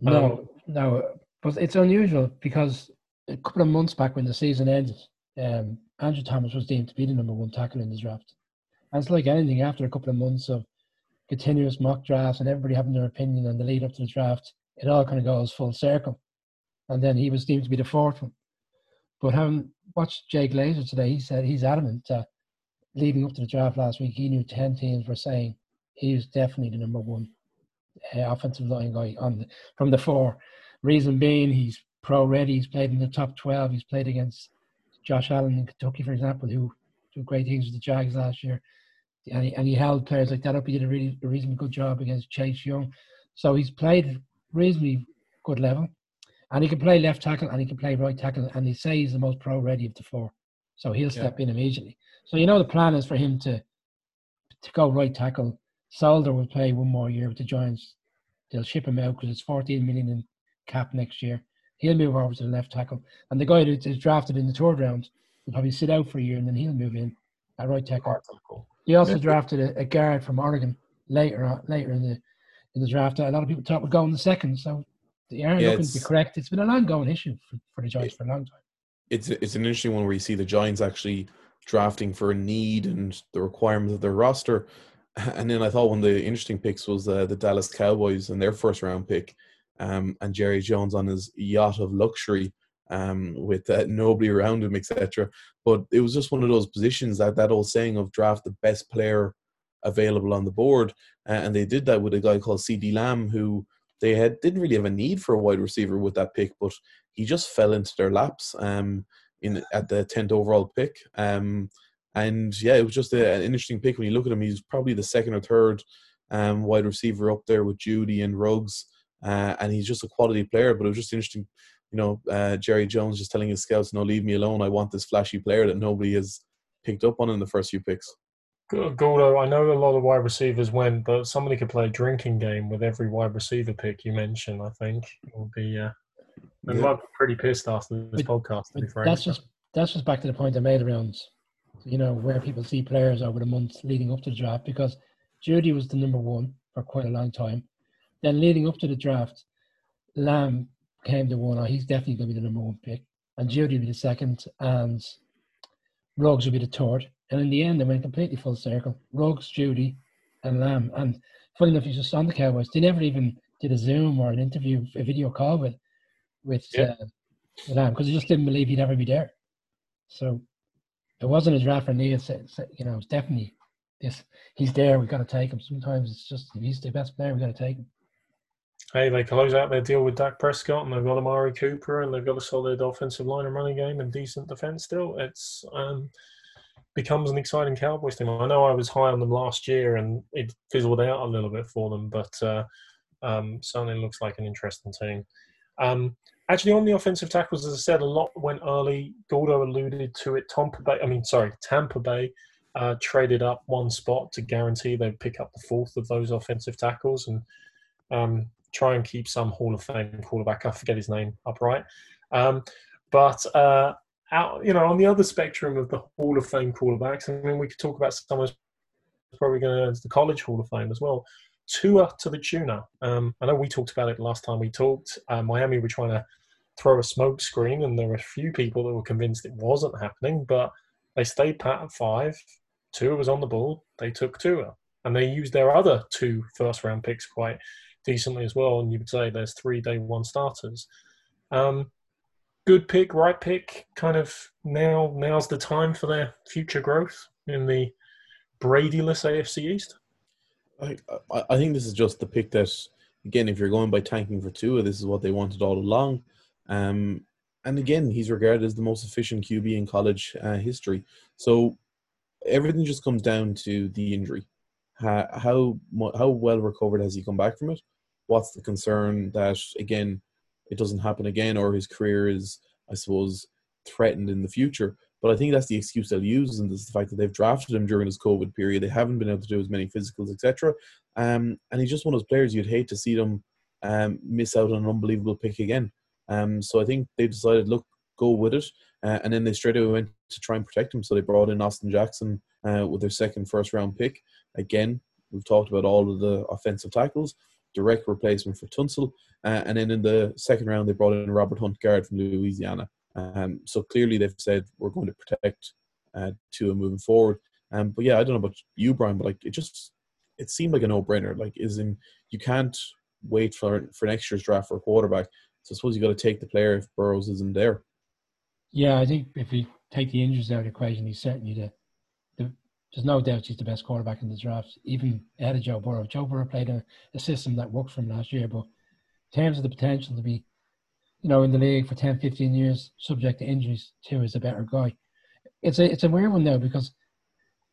No, um, no, but it's unusual because a couple of months back when the season ended, um, Andrew Thomas was deemed to be the number one tackle in the draft. And it's like anything after a couple of months of continuous mock drafts and everybody having their opinion on the lead up to the draft, it all kind of goes full circle. And then he was deemed to be the fourth one. But having watched Jay Glazer today, he said he's adamant that leading up to the draft last week, he knew 10 teams were saying he was definitely the number one uh, offensive line guy on the, from the four. Reason being, he's pro ready. He's played in the top 12. He's played against Josh Allen in Kentucky, for example, who did great things with the Jags last year. And he, and he held players like that up. He did a really a reasonably good job against Chase Young. So he's played reasonably good level, and he can play left tackle and he can play right tackle. And he says he's the most pro ready of the four, so he'll step yeah. in immediately. So you know the plan is for him to to go right tackle. Solder will play one more year with the Giants. They'll ship him out because it's 14 million in cap next year. He'll move over to the left tackle, and the guy that is drafted in the third round will probably sit out for a year and then he'll move in at right tackle. He also drafted a, a guard from Oregon later on, later in the in the draft. A lot of people thought would go in the second, so they are yeah, looking to be correct. It's been an ongoing issue for, for the Giants it, for a long time. It's it's an interesting one where you see the Giants actually drafting for a need and the requirements of their roster. <laughs> And then I thought one of the interesting picks was uh, the Dallas Cowboys and their first round pick, um, and Jerry Jones on his yacht of luxury um, with uh, nobody around him, etc. But it was just one of those positions that that old saying of draft the best player available on the board, uh, and they did that with a guy called CeeDee Lamb, who they had didn't really have a need for a wide receiver with that pick, but he just fell into their laps um, in at the tenth overall pick. Um, and yeah, it was just a, an interesting pick when you look at him. He's probably the second or third um, wide receiver up there with Jeudy and Ruggs, uh, and he's just a quality player. But it was just interesting you know, uh, Jerry Jones just telling his scouts, "No, leave me alone. I want this flashy player that nobody has picked up on in the first few picks." Gordo, I know a lot of wide receivers went, but somebody could play a drinking game with every wide receiver pick you mentioned. I think it would be. Uh, they yeah. might be pretty pissed after this but, podcast. that's just that's just back to the point I made around, you know, where people see players over the months leading up to the draft because Jeudy was the number one for quite a long time. Then leading up to the draft, Lamb came to one, oh, he's definitely going to be the number one pick. And Jeudy will be the second, and Ruggs will be the third. And in the end, they went completely full circle. Ruggs, Jeudy, and Lamb. And funny enough, you just on the Cowboys. They never even did a Zoom or an interview, a video call with with yeah. uh, Lamb because they just didn't believe he'd ever be there. So it wasn't a draft for it's you know, it's definitely this. He's there. We've got to take him. Sometimes it's just he's the best player. We've got to take him hey, they close out their deal with Dak Prescott and they've got Amari Cooper and they've got a solid offensive line and running game and decent defense still. It's um, becomes an exciting Cowboys team. I know I was high on them last year and it fizzled out a little bit for them, but uh, um, certainly looks like an interesting team. Um, actually, on the offensive tackles, as I said, a lot went early. Gordo alluded to it. Tampa Bay, I mean, sorry, Tampa Bay uh, traded up one spot to guarantee they'd pick up the fourth of those offensive tackles. And um, try and keep some Hall of Fame quarterback. I forget his name upright. Um, but uh, out, you know, on the other spectrum of the Hall of Fame quarterbacks, I mean, we could talk about someone who's probably going to enter the College Hall of Fame as well. Tua Tagovailoa. Um, I know we talked about it last time we talked. Uh, Miami were trying to throw a smoke screen, and there were a few people that were convinced it wasn't happening, but they stayed pat at five. Tua was on the ball. They took Tua, and they used their other two first round picks quite decently as well, and you would say there's three day one starters. Um, good pick, right pick. Kind of now. Now's the time for their future growth in the Bradyless AFC East. I I think this is just the pick that again, if you're going by tanking for Tua, this is what they wanted all along. Um, and again, he's regarded as the most efficient QB in college uh, history. So everything just comes down to the injury. How, how how well recovered has he come back from it? what's the concern that again it doesn't happen again or his career is i suppose threatened in the future. But i think that's the excuse they'll use and is the fact that they've drafted him during this covid period. They haven't been able to do as many physicals etc um, and he's just one of those players you'd hate to see them um, miss out on an unbelievable pick again. Um, so i think they decided look go with it. Uh, and then they straight away went to try and protect him. So they brought in austin jackson uh, with their second first round pick. Again we've talked about all of the offensive tackles direct replacement for Tunsil. Uh, and then in the second round, they brought in Robert Hunt guard from Louisiana. Um, so clearly they've said we're going to protect uh, Tua moving forward. Um, but yeah, I don't know about you, Brian, but like it just it seemed like a no-brainer. Like, is in you can't wait for for next year's draft for a quarterback. So I suppose you got to take the player if Burrows isn't there. Yeah, I think if you take the injuries out of the equation, he's certainly the there's no doubt he's the best quarterback in the draft, even ahead of Joe Burrow. Joe Burrow played a, a system that worked for him last year, but in terms of the potential to be, you know, in the league for 10, 15 years, subject to injuries, Tua is a better guy. It's a it's a weird one though because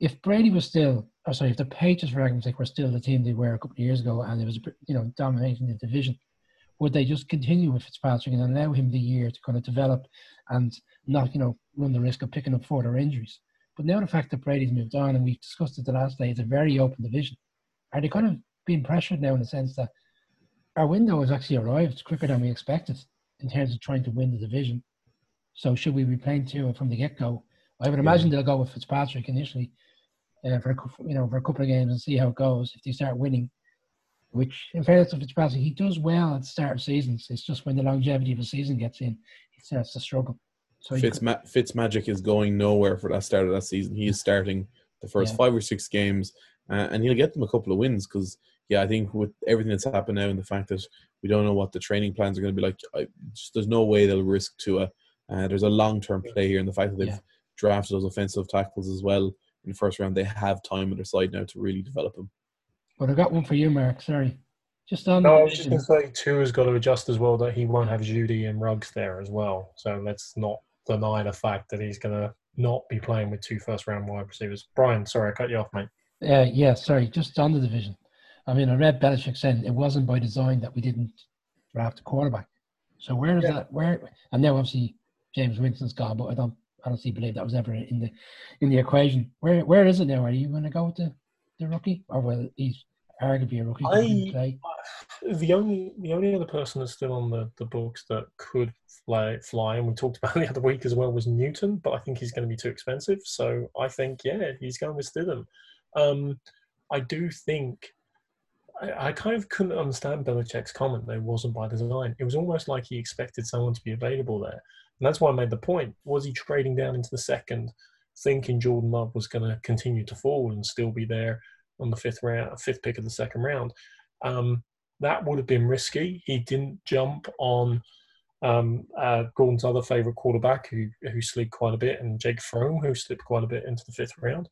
if Brady was still oh, sorry, if the Patriots, for argument's sake, were still the team they were a couple of years ago, and it was you know dominating the division, would they just continue with Fitzpatrick and allow him the year to kind of develop and not you know run the risk of picking up further injuries? But now the fact that Brady's moved on, and we've discussed it the last day, it's a very open division. Are they kind of being pressured now in the sense that our window has actually arrived quicker than we expected in terms of trying to win the division? So should we be playing Tua from the get go? I would imagine yeah. they'll go with Fitzpatrick initially uh, for a, you know for a couple of games and see how it goes. If they start winning, which in fairness to Fitzpatrick, he does well at the start of seasons. It's just when the longevity of a season gets in, he starts to struggle. So Fitz, Ma- Fitz Magic is going nowhere for that start of that season. He is starting the first yeah. five or six games, uh, and he'll get them a couple of wins because yeah, I think with everything that's happened now and the fact that we don't know what the training plans are going to be like, I, just, there's no way they'll risk Tua. Uh, there's a long term play here, and the fact that they've yeah. drafted those offensive tackles as well in the first round, they have time on their side now to really develop them. But I got one for you, Mark. Sorry. Just on. No, I was just going to say, Tua has got to adjust as well that he won't have Jeudy and Ruggs there as well. So let's not deny the fact that he's going to not be playing with two first round wide receivers. Brian, sorry, I cut you off, mate. Uh, yeah, sorry, just on the division. I mean, I read Belichick saying it wasn't by design that we didn't draft a quarterback. So where is yeah. that? Where and now obviously Jameis Winston's gone, but I don't honestly believe that was ever in the in the equation. Where where is it now? Are you going to go with the, the rookie, or will he's arguably a rookie? I, the only the only other person that's still on the, the books that could fly fly, and we talked <laughs> about the other week as well, was Newton, but I think he's going to be too expensive. So I think yeah, he's going with Stidham. Um, I do think I, I, kind of couldn't understand Belichick's comment it wasn't by design. It was almost like he expected someone to be available there. And that's why I made the point. Was he trading down into the second, thinking Jordan Love was going to continue to fall and still be there on the fifth round, fifth pick of the second round? Um, that would have been risky. He didn't jump on um, uh, Gordon's other favourite quarterback, who who slid quite a bit, and Jake Fromm, who slipped quite a bit into the fifth round.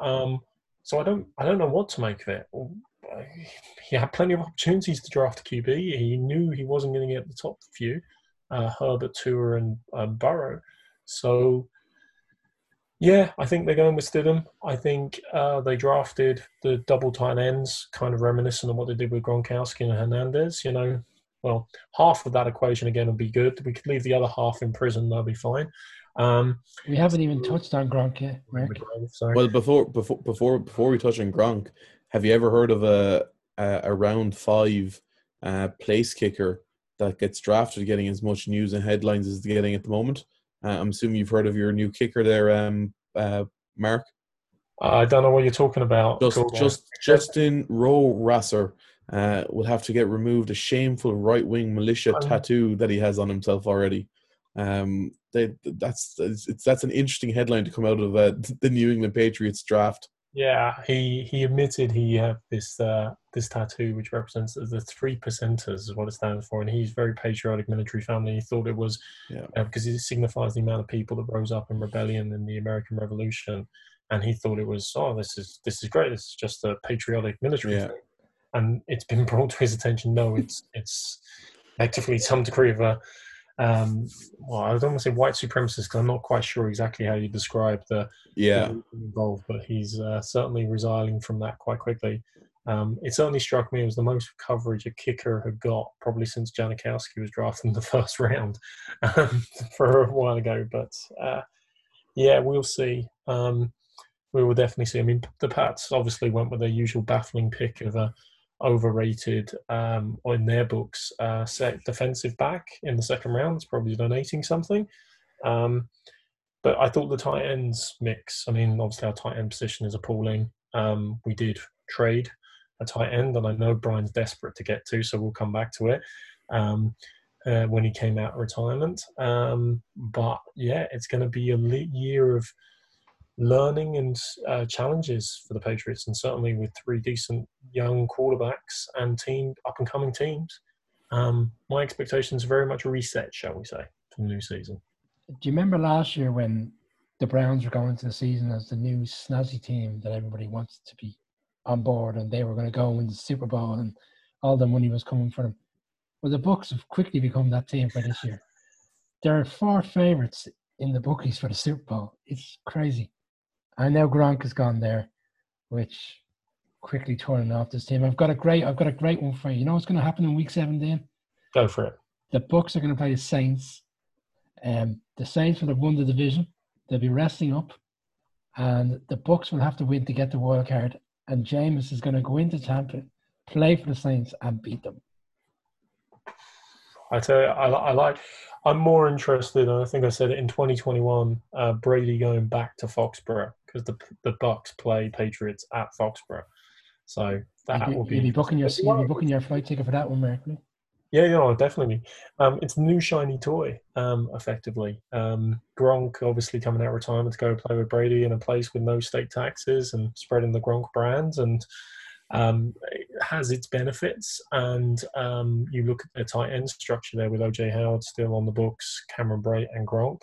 Um, so I don't I don't know what to make of it he had plenty of opportunities to draft a QB. He knew he wasn't going to get the top few, uh, Herbert, Tua, and um, Burrow. So, yeah, I think they're going with Stidham. I think uh, they drafted the double tight ends, kind of reminiscent of what they did with Gronkowski and Hernandez. You know, well, half of that equation again would be good. We could leave the other half in prison; they'll be fine. Um, we haven't even touched on Gronk yet, Rick. Well, before before before before we touch on Gronk, have you ever heard of a a, a round five uh, place kicker that gets drafted, getting as much news and headlines as getting at the moment? Uh, I'm assuming you've heard of your new kicker there, um, uh, Mark. I don't know what you're talking about. Just, just Justin Rohrwasser uh, will have to get removed a shameful right wing militia um, tattoo that he has on himself already. Um, they, that's it's, that's an interesting headline to come out of uh, <laughs> the New England Patriots draft. Yeah, he he admitted he had this uh, this tattoo which represents the three percenters is what it stands for, and he's very patriotic military family. He thought it was yeah. uh, because it signifies the amount of people that rose up in rebellion in the American Revolution, and he thought it was oh this is this is great. This is just a patriotic military yeah. thing, and it's been brought to his attention. No, it's it's effectively some degree of a um, well, I don't want to say white supremacist because I'm not quite sure exactly how you describe the yeah the involved, but he's uh, certainly resiling from that quite quickly. Um, it certainly struck me as the most coverage a kicker had got probably since Janikowski was drafted in the <laughs> first round um, <laughs> for a while ago. But uh, yeah, we'll see. Um, we will definitely see. I mean, the Pats obviously went with their usual baffling pick of a overrated um, in their books uh, set defensive back in the second round. It's probably donating something. Um, but I thought the tight ends mix. I mean, obviously our tight end position is appalling. Um, we did trade a tight end, and I know Brian's desperate to get to, so we'll come back to it um, uh, when he came out of retirement. Um, but yeah, it's going to be a year of learning and uh, challenges for the Patriots, and certainly with three decent young quarterbacks and team up and coming teams, um, my expectations are very much reset, shall we say, for the new season. Do you remember last year when the Browns were going into the season as the new snazzy team that everybody wants to be on board, and they were going to go win the Super Bowl, and all the money was coming for them? Well, the books have quickly become that team for this year. There are four favorites in the bookies for the Super Bowl. It's crazy. I know Gronk has gone there. which quickly turning off this team. I've got a great, I've got a great one for you. You know what's going to happen in Week 17? Go for it. The Bucks are going to play the Saints. Um, the Saints will have won the division. They'll be resting up, and the Bucks will have to win to get the wild card. And Jameis is going to go into Tampa, play for the Saints, and beat them. I tell you, I, I like. I'm more interested, and I think I said it in 2021. Uh, Brady going back to Foxborough because the the Bucks play Patriots at Foxborough, so that You'll be, you'll be booking your you'll be booking your flight ticket for that one, Mark. Yeah, yeah, definitely. Um, it's a new shiny toy, um, effectively. Um, Gronk obviously coming out of retirement to go play with Brady in a place with no state taxes and spreading the Gronk brand, and um, has its benefits. And um, you look at the tight end structure there with OJ Howard still on the books, Cameron Brate, and Gronk.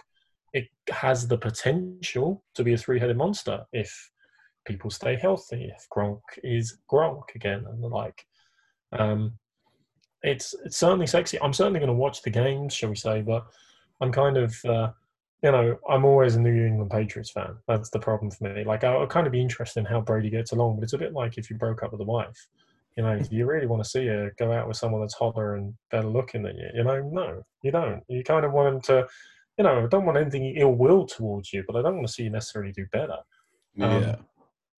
It has the potential to be a three-headed monster if people stay healthy, if Gronk is Gronk again, and the like. Um, it's it's certainly sexy. I'm certainly going to watch the games, shall we say, but I'm kind of uh, you know I'm always a New England Patriots fan. That's the problem for me. Like I'll kind of be interested in how Brady gets along, but it's a bit like if you broke up with a wife. You know, do you really want to see her go out with someone that's hotter and better looking than you? You know, no, you don't. You kind of want them to, you know, I don't want anything ill will towards you, but I don't want to see you necessarily do better. Um, yeah.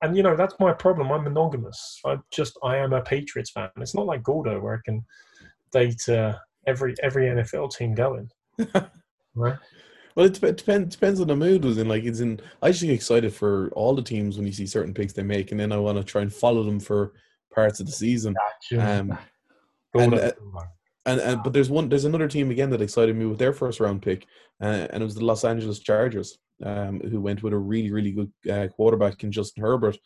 and you know that's my problem. I'm monogamous. I just I am a Patriots fan. It's not like Gordo where I can date uh, every every NFL team going. <laughs> right? Well, it dep- depends depends on the mood. Was in like it's in. I just get excited for all the teams when you see certain picks they make, and then I want to try and follow them for parts of the season. Um, <laughs> and, uh, and, and but there's one there's another team again that excited me with their first round pick, uh, and it was the Los Angeles Chargers, um, who went with a really really good uh, quarterback in Justin Herbert,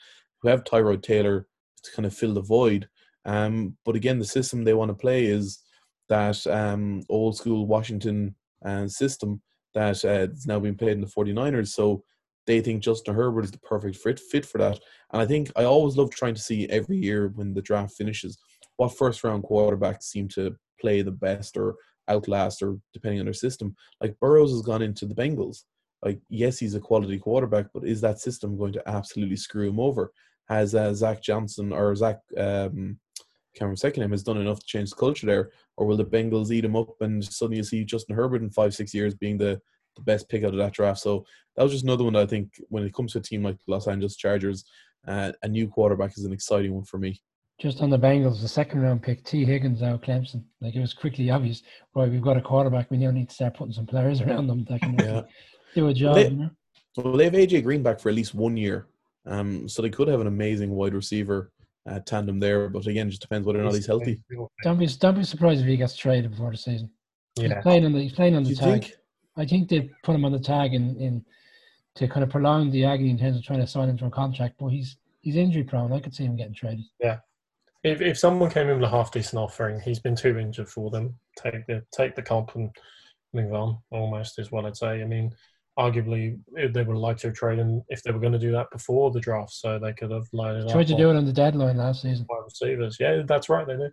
who have Tyrod Taylor to kind of fill the void. Um, but again, the system they want to play is that um, old school Washington uh, system that uh, is now being played in the 49ers. So they think Justin Herbert is the perfect fit fit for that. And I think I always love trying to see every year when the draft finishes what first round quarterbacks seem to play the best or outlast or depending on their system. Like Burrows has gone into the Bengals. Like yes, he's a quality quarterback, but is that system going to absolutely screw him over? Has uh, Zach Johnson or Zach um, Cameron Secondham has done enough to change the culture there, or will the Bengals eat him up and suddenly you see Justin Herbert in five six years being the the best pick out of that draft? So that was just another one that I think when it comes to a team like the Los Angeles Chargers, uh, a new quarterback is an exciting one for me. Just on the Bengals, the second round pick, Tee Higgins out Clemson. Like it was quickly obvious, right? We've got a quarterback. We now need to start putting some players around them that can <laughs> Yeah. do a job. They- you know? Well, they have AJ Green back for at least one year, um, so they could have an amazing wide receiver uh, tandem there. But again, it just depends whether or not he's healthy. Don't be don't be surprised if he gets traded before the season. He's Yeah, playing on the he's playing on the tag. think? I think they put him on the tag in, in to kind of prolong the agony in terms of trying to sign him to a contract. But he's he's injury prone. I could see him getting traded. Yeah. If if someone came in with a half decent offering, he's been too injured for them. Take the take the comp and move on. Almost is what I'd say. I mean, arguably they would like to have traded him if they were going to do that before the draft, so they could have lighted Tried up. to do it on the deadline last season. wide receivers. Yeah, that's right. They do.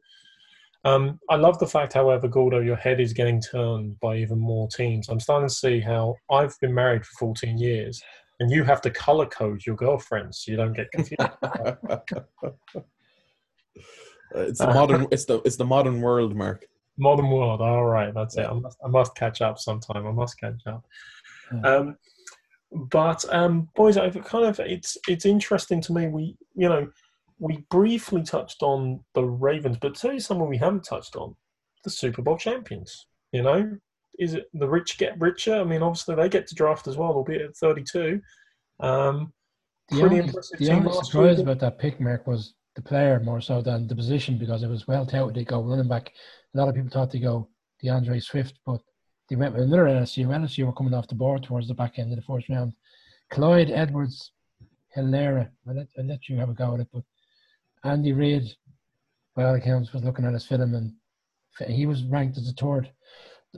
Um, I love the fact, however, Gordo, your head is getting turned by even more teams. I'm starting to see how I've been married for 14 years, and you have to color code your girlfriends so you don't get confused. Uh, <laughs> it's the modern. It's the it's the modern world, Mark. Modern world. All right, that's it. I must, I must catch up sometime. I must catch up. Yeah. Um, but um, boys, I've kind of it's it's interesting to me. We you know we briefly touched on the Ravens, but tell you someone we haven't touched on: the Super Bowl champions. You know, is it the rich get richer? I mean, obviously they get to draft as well, albeit at 32. Um, The pretty only, impressive the team only surprise year. about that pick, Mark, was the player more so than the position because it was well touted they go running back. A lot of people thought they go D'Andre Swift, but they went with another LSU. LSU were coming off the board towards the back end of the first round. Clyde Edwards Helaire. I'll let, I'll let you have a go at it, but Andy Reid, by all accounts, was looking at his film and he was ranked as the third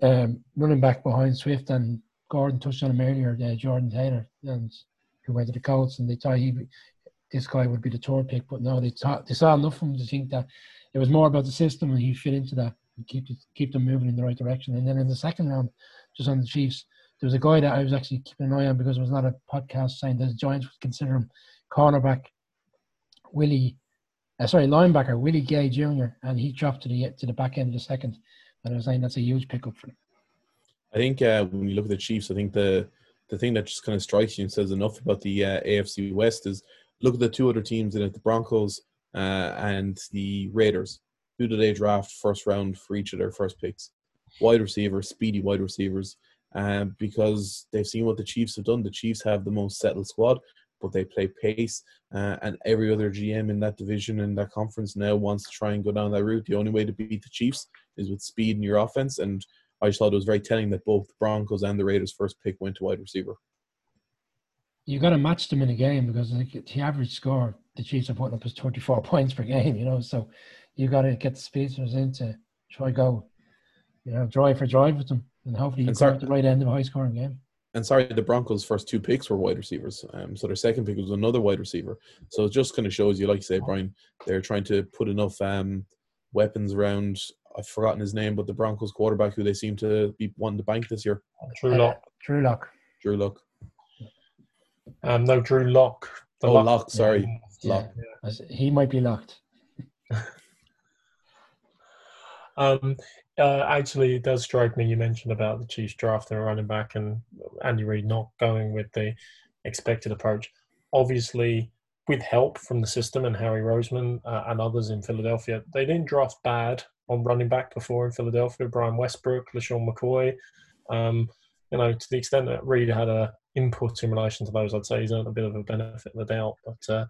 um, running back behind Swift and Gordon touched on him earlier, uh, Jordan Taylor, and who went to the Colts, and they thought he, this guy would be the third pick, but no, they they saw enough from him to think that it was more about the system and he fit into that and keep keep them moving in the right direction. And then in the second round, just on the Chiefs, there was a guy that I was actually keeping an eye on because it was not a podcast saying that the Giants would consider him cornerback Willie, uh, sorry, linebacker Willie Gay Jr. and he dropped to the to the back end of the second. And I was saying that's a huge pickup for them. I think uh, when you look at the Chiefs, I think the the thing that just kind of strikes you and says enough about the uh, AFC West is look at the two other teams in it: the Broncos uh, and the Raiders. Who do they draft first round for each of their first picks? Wide receivers, speedy wide receivers, um, because they've seen what the Chiefs have done. The Chiefs have the most settled squad, but they play pace, uh, and every other GM in that division in that conference now wants to try and go down that route. The only way to beat the Chiefs is with speed in your offense, and I just thought it was very telling that both the Broncos and the Raiders' first pick went to wide receiver. You got to match them in a game because the average score the Chiefs are putting up is 24 <laughs> points per game, you know. So you got to get the speedsters in to try go, you know, drive for drive with them, and hopefully you And sorry- at the right end of a high scoring game. And sorry, the Broncos' first two picks were wide receivers. Um, so their second pick was another wide receiver. So it just kind of shows you, like you say, Brian, they're trying to put enough um, weapons around. I've forgotten his name, but the Broncos quarterback who they seem to be wanting to bank this year, Drew Lock. Drew Lock. Drew Luck. Um, no, Drew Lock. Oh, Lock- Lock, sorry. Yeah. Lock. As- He might be locked. <laughs> Um, uh, actually, it does strike me. You mentioned about the Chiefs drafting a running back and Andy Reid not going with the expected approach. Obviously, with help from the system and Harry Roseman uh, and others in Philadelphia, they didn't draft bad on running back before in Philadelphia. Brian Westbrook, LeSean McCoy. Um, you know, to the extent that Reid had a input in relation to those, I'd say he's a bit of a benefit of the doubt. But uh,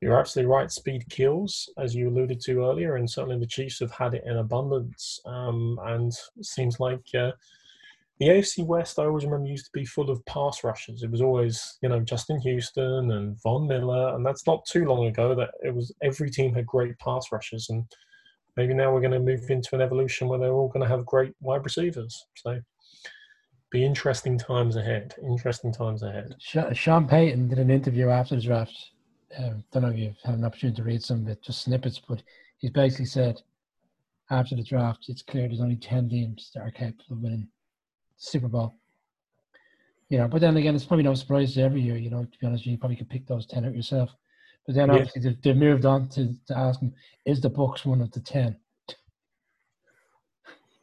you're absolutely right. Speed kills, as you alluded to earlier, and certainly the Chiefs have had it in abundance. Um, and seems like uh, the AFC West, I always remember, used to be full of pass rushers. It was always, you know, Justin Houston and Von Miller, and that's not too long ago. That it was every team had great pass rushers, and maybe now we're going to move into an evolution where they're all going to have great wide receivers. So, be interesting times ahead. Interesting times ahead. Sean Payton did an interview after the draft. Um, don't know if you've had an opportunity to read some of it, just snippets, but he's basically said after the draft, it's clear there's only 10 teams that are capable of winning the Super Bowl. You know, but then again, it's probably no surprise every year, you know, to be honest, you, you probably could pick those 10 out yourself. But then obviously they've, they've moved on to, to ask him, is the Bucks one of the 10?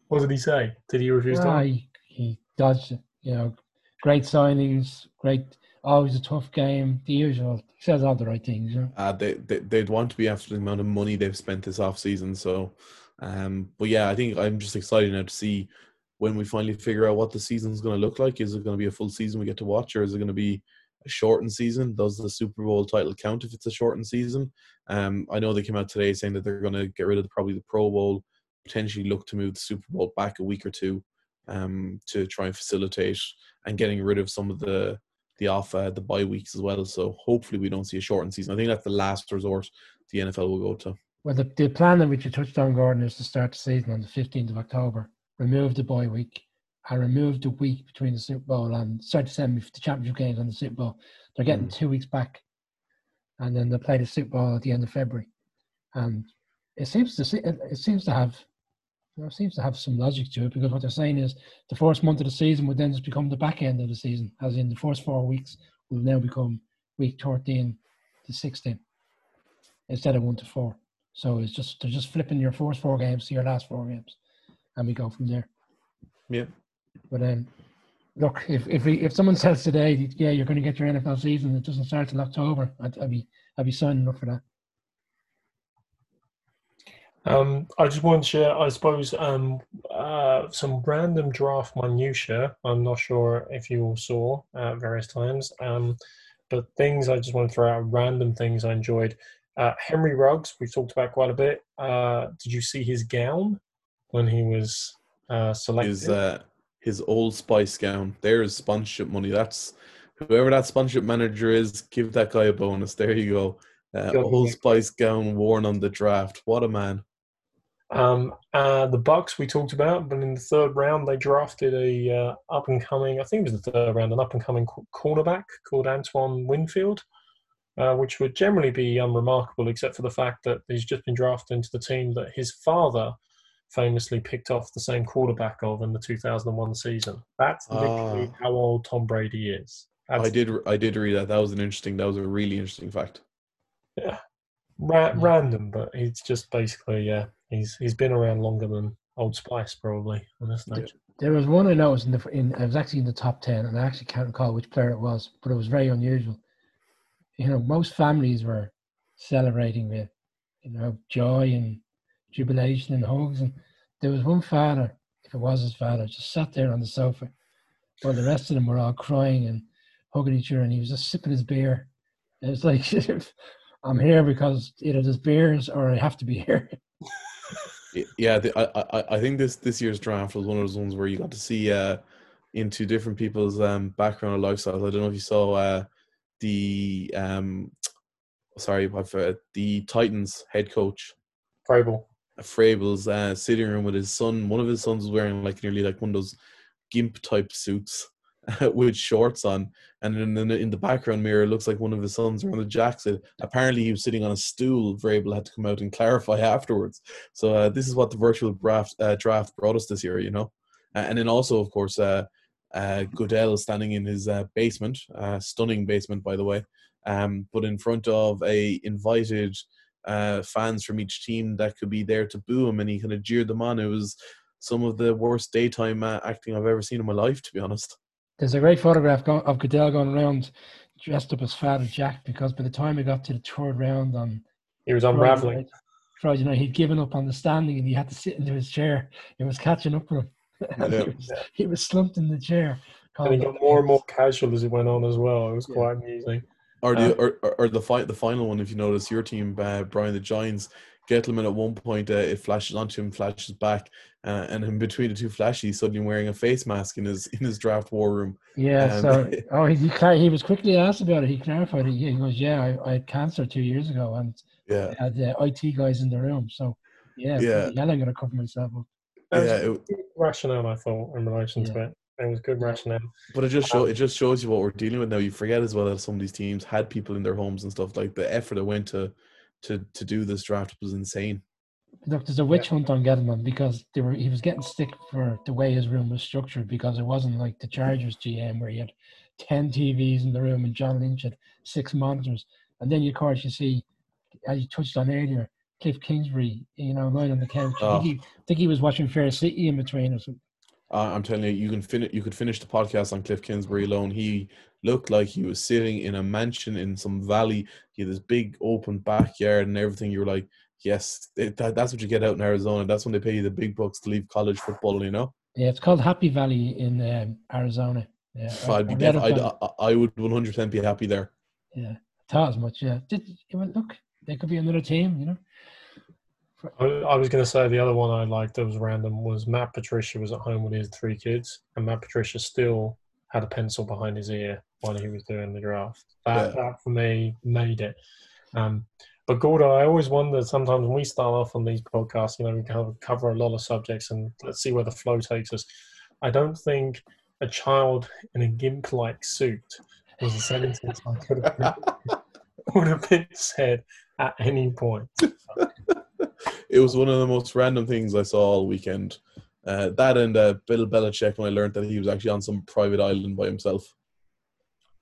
What did he say? Did he refuse Ah, to? he, he dodged it. You know, great signings, great, always a tough game, the usual. Says all the right things, know. Uh, they, they they'd want to be after the amount of money they've spent this off season. So, um, but yeah, I think I'm just excited now to see when we finally figure out what the season's going to look like. Is it going to be a full season we get to watch, or is it going to be a shortened season? Does the Super Bowl title count if it's a shortened season? Um, I know they came out today saying that they're going to get rid of probably the Pro Bowl, potentially look to move the Super Bowl back a week or two, um, to try and facilitate and getting rid of some of the the off uh, the bye weeks as well. So hopefully we don't see a shortened season. I think that's the last resort the NFL will go to. Well, the, the plan that which you touched on, Gordon, is to start the season on the 15th of October, remove the bye week, and remove the week between the Super Bowl and start the semi, the championship games and the Super Bowl. They're getting Mm. two weeks back, and then they play the Super Bowl at the end of February. And it seems to see, it, it seems to have, you know, seems to have some logic to it because what they're saying is the first month of the season would then just become the back end of the season, as in the first four weeks will now become week 13 to 16 instead of one to four. So it's just they're just flipping your first four games to your last four games, and we go from there. Yeah. But um, look, if if we, if someone says today, yeah, you're going to get your NFL season, it doesn't start till October, I'd, I'd be I'd be signing up for that. Um, I just want to share, I suppose, um, uh, some random draft minutia. I'm not sure if you all saw at various times, um, but things I just want to throw out random things I enjoyed. Uh, Henry Ruggs, we've talked about quite a bit. Uh, did you see his gown when he was uh, selected? His uh, his old Spice gown. There's sponsorship money. That's whoever that sponsorship manager is. Give that guy a bonus. There you go. Uh, old Spice gown worn on the draft. What a man. Um, uh, the Bucks we talked about, but in the third round they drafted a uh, up and coming. I think it was the third round, an up and coming cornerback called Antoine Winfield, uh, which would generally be unremarkable, except for the fact that he's just been drafted into the team that his father famously picked off the same quarterback of in the 2001 season. That's literally Ah. how old Tom Brady is. That's, I did I did read that. That was an interesting. That was a really interesting fact. Ra- random, but he's just basically yeah. He's he's been around longer than Old Spice probably on this stage. There was one I noticed in the in I was actually in the top ten, and I actually can't recall which player it was, but it was very unusual. You know, most families were celebrating with you know joy and jubilation and hugs, and there was one father, if it was his father, just sat there on the sofa, while the rest of them were all crying and hugging each other, and he was just sipping his beer. It was like <laughs> I'm here because either there's beers or I have to be here. yeah, the, I, I I think this this year's draft was one of those ones where you got to see uh, into different people's um, background and lifestyles. I don't know if you saw uh, the um, sorry, uh, the Titans head coach Vrabel. Vrabel's uh, sitting room with his son. One of his sons was wearing like nearly like one of those gimp type suits <laughs> with shorts on, and in the, in the background mirror, it looks like one of his sons around the jacket. Apparently, he was sitting on a stool. Vrabel had to come out and clarify <laughs> afterwards. So uh, this is what the virtual draft uh, draft brought us this year, you know. Uh, and then also, of course, uh, uh, Goodell standing in his uh, basement, stunning basement, by the way, um, but in front of a invited fans from each team that could be there to boo him, and he kind of jeered them on. It was some of the worst daytime acting I've ever seen in my life, to be honest. There's a great photograph of Goodell going around dressed up as Father Jack because by the time he got to the third round on he was unraveling. Friday night, he'd given up on the standing and he had to sit into his chair. It was catching up with him. Yeah. <laughs> he, was, he, was, slumped in the chair. And he got more and more casual as it went on as well. It was quite amusing. Or the uh, or, or the fight the final one, if you notice, your team, uh, Brian the Giants, Gettleman at one point uh, it flashes onto him, flashes back, uh, and in between the two flashes, he's suddenly wearing a face mask in his in his draft war room. Yeah, um, so <laughs> oh he he was quickly asked about it. He clarified it. He goes, "Yeah, I, I had cancer two years ago, and yeah, I had the IT guys in the room, so yeah, yeah, yeah I'm gonna cover myself up." yeah, it, was rationale I thought in relation yeah. to it. It was good rationale. But it just show um, it just shows you what we're dealing with now. You forget as well that some of these teams had people in their homes and stuff like the effort that went to to to do this draft was insane. Look, there's a witch yeah. hunt on Gettleman because they were he was getting stick for the way his room was structured because it wasn't like the Chargers GM where he had ten TVs in the room and John Lynch had six monitors. And then of course you see as you touched on earlier, Cliff Kingsbury, you know, lying on the couch. Oh. I, think he, I think he was watching Fair City in between or something. Uh, I'm telling you, you can finish. You could finish the podcast on Cliff Kingsbury alone. He looked like he was sitting in a mansion in some valley. He had this big open backyard and everything. You were like, yes, it, that, that's what you get out in Arizona. That's when they pay you the big bucks to leave college football. You know. Yeah, it's called Happy Valley in um, Arizona. Yeah, I'd be def- I'd, I, I would 100 percent be happy there. Yeah, thought as much. Yeah, Did, look, there could be another team. You know. I was going to say the other one I liked that was random was Matt Patricia was at home with his three kids, and Matt Patricia still had a pencil behind his ear while he was doing the draft. That, yeah. that for me made it. Um, but Gordo, I always wonder sometimes when we start off on these podcasts, you know, we kind of cover a lot of subjects and let's see where the flow takes us. I don't think a child in a gimp like suit was a sentence I <laughs> could have <laughs> would have been said at any point. <laughs> it was one of the most random things I saw all weekend. Uh, that and uh, Bill Belichick when I learned that he was actually on some private island by himself.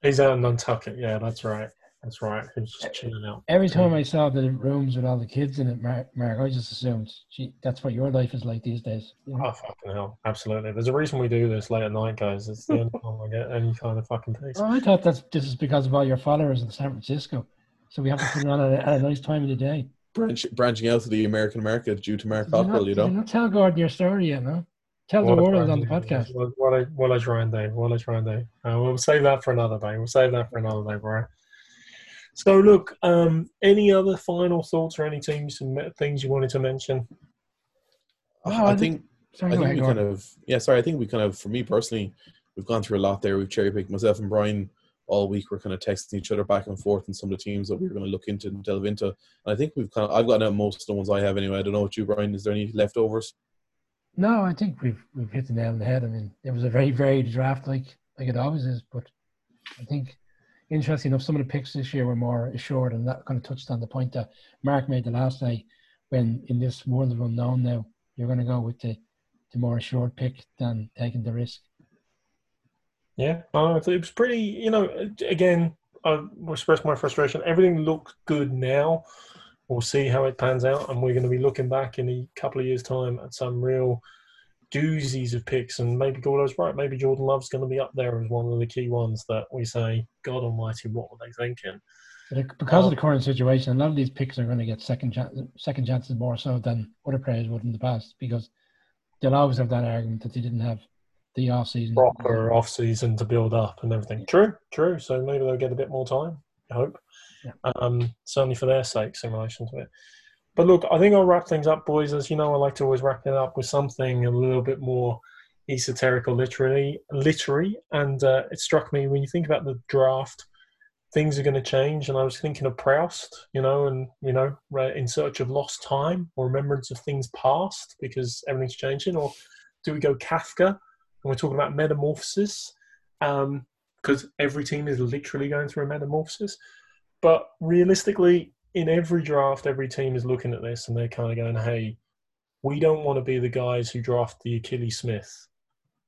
He's out in Nantucket. Yeah, that's right. That's right. He's just chilling out. Every time I saw the rooms with all the kids in it, Mark, Mark I just assumed, gee, that's what your life is like these days. You know? Oh, fucking hell. Absolutely. There's a reason we do this late at night, guys. It's the only time I get any kind of fucking peace. Oh, I thought that's this is because of all your followers in San Francisco. So we have to put it on at a, at a nice time of the day. Branch, branching out to the American market due to Mark Cockrell, you know. Not tell Gordon your story yet, no? Tell what the world on the podcast. What, what, I, what I try and do. What I try and do. Uh, we'll save that for another day. We'll save that for another day, bro. So, look, um, any other final thoughts or any teams and things you wanted to mention? Oh, I think, sorry, I think we kind of, yeah, sorry, I think we kind of, for me personally, we've gone through a lot there. We've cherry picked myself and Brian all week. We're kind of texting each other back and forth and some of the teams that we are going to look into and delve into. And I think we've kind of, I've gotten out most of the ones I have anyway. I don't know what you, Brian. Is there any leftovers? No, I think we've we've hit the nail on the head. I mean, it was a very varied draft, like like it always is. But I think interesting enough, some of the picks this year were more assured, and that kind of touched on the point that Mark made the last day. When in this world of unknown now, you're going to go with the the more assured pick than taking the risk. Yeah, uh, it was pretty. You know, again, I expressed my frustration. Everything looks good now, we'll see how it pans out, and we're going to be looking back in a couple of years' time at some real doozies of picks, and maybe Gordo's right. Maybe Jordan Love's going to be up there as one of the key ones that we say, God Almighty, what were they thinking? Because of the current situation, a lot of these picks are going to get second chance, second chances more so than other players would in the past because they'll always have that argument that they didn't have the off season proper off season to build up and everything. True, true. So maybe they'll get a bit more time. I hope. Yeah. Um, certainly for their sakes in relation to it. But look, I think I'll wrap things up, boys. As you know, I like to always wrap it up with something a little bit more esoteric or literary. Literary, and uh, it struck me when you think about the draft, things are going to change. And I was thinking of Proust, you know, and you know, in search of lost time or remembrance of things past because everything's changing. Or do we go Kafka? And we're talking about metamorphosis, because um, every team is literally going through a metamorphosis. But realistically, in every draft, every team is looking at this and they're kind of going, hey, we don't want to be the guys who draft the Akili Smith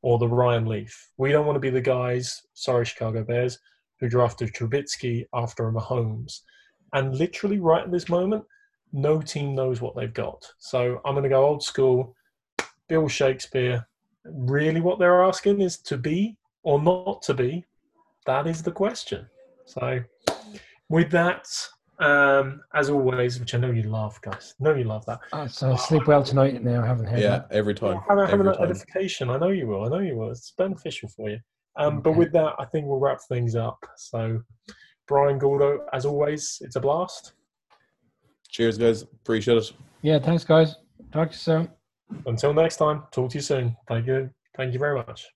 or the Ryan Leaf. We don't want to be the guys, sorry, Chicago Bears, who drafted Trubisky after a Mahomes. And literally, right at this moment, no team knows what they've got. So I'm going to go old school. Bill Shakespeare. Really, what they're asking is to be or not to be. That is the question. So, with that, um, as always, which I know you love, guys. I know you love that. Oh, so sleep well tonight now. I haven't heard Yeah, that. every time. Have, have every an time. edification. I know you will. I know you will. It's beneficial for you. Um, But with that, I think we'll wrap things up. So, Brian Gordo, as always, it's a blast. Cheers, guys. Appreciate it. Yeah, thanks, guys. Talk to you soon. Until next time, talk to you soon. Thank you. Thank you very much.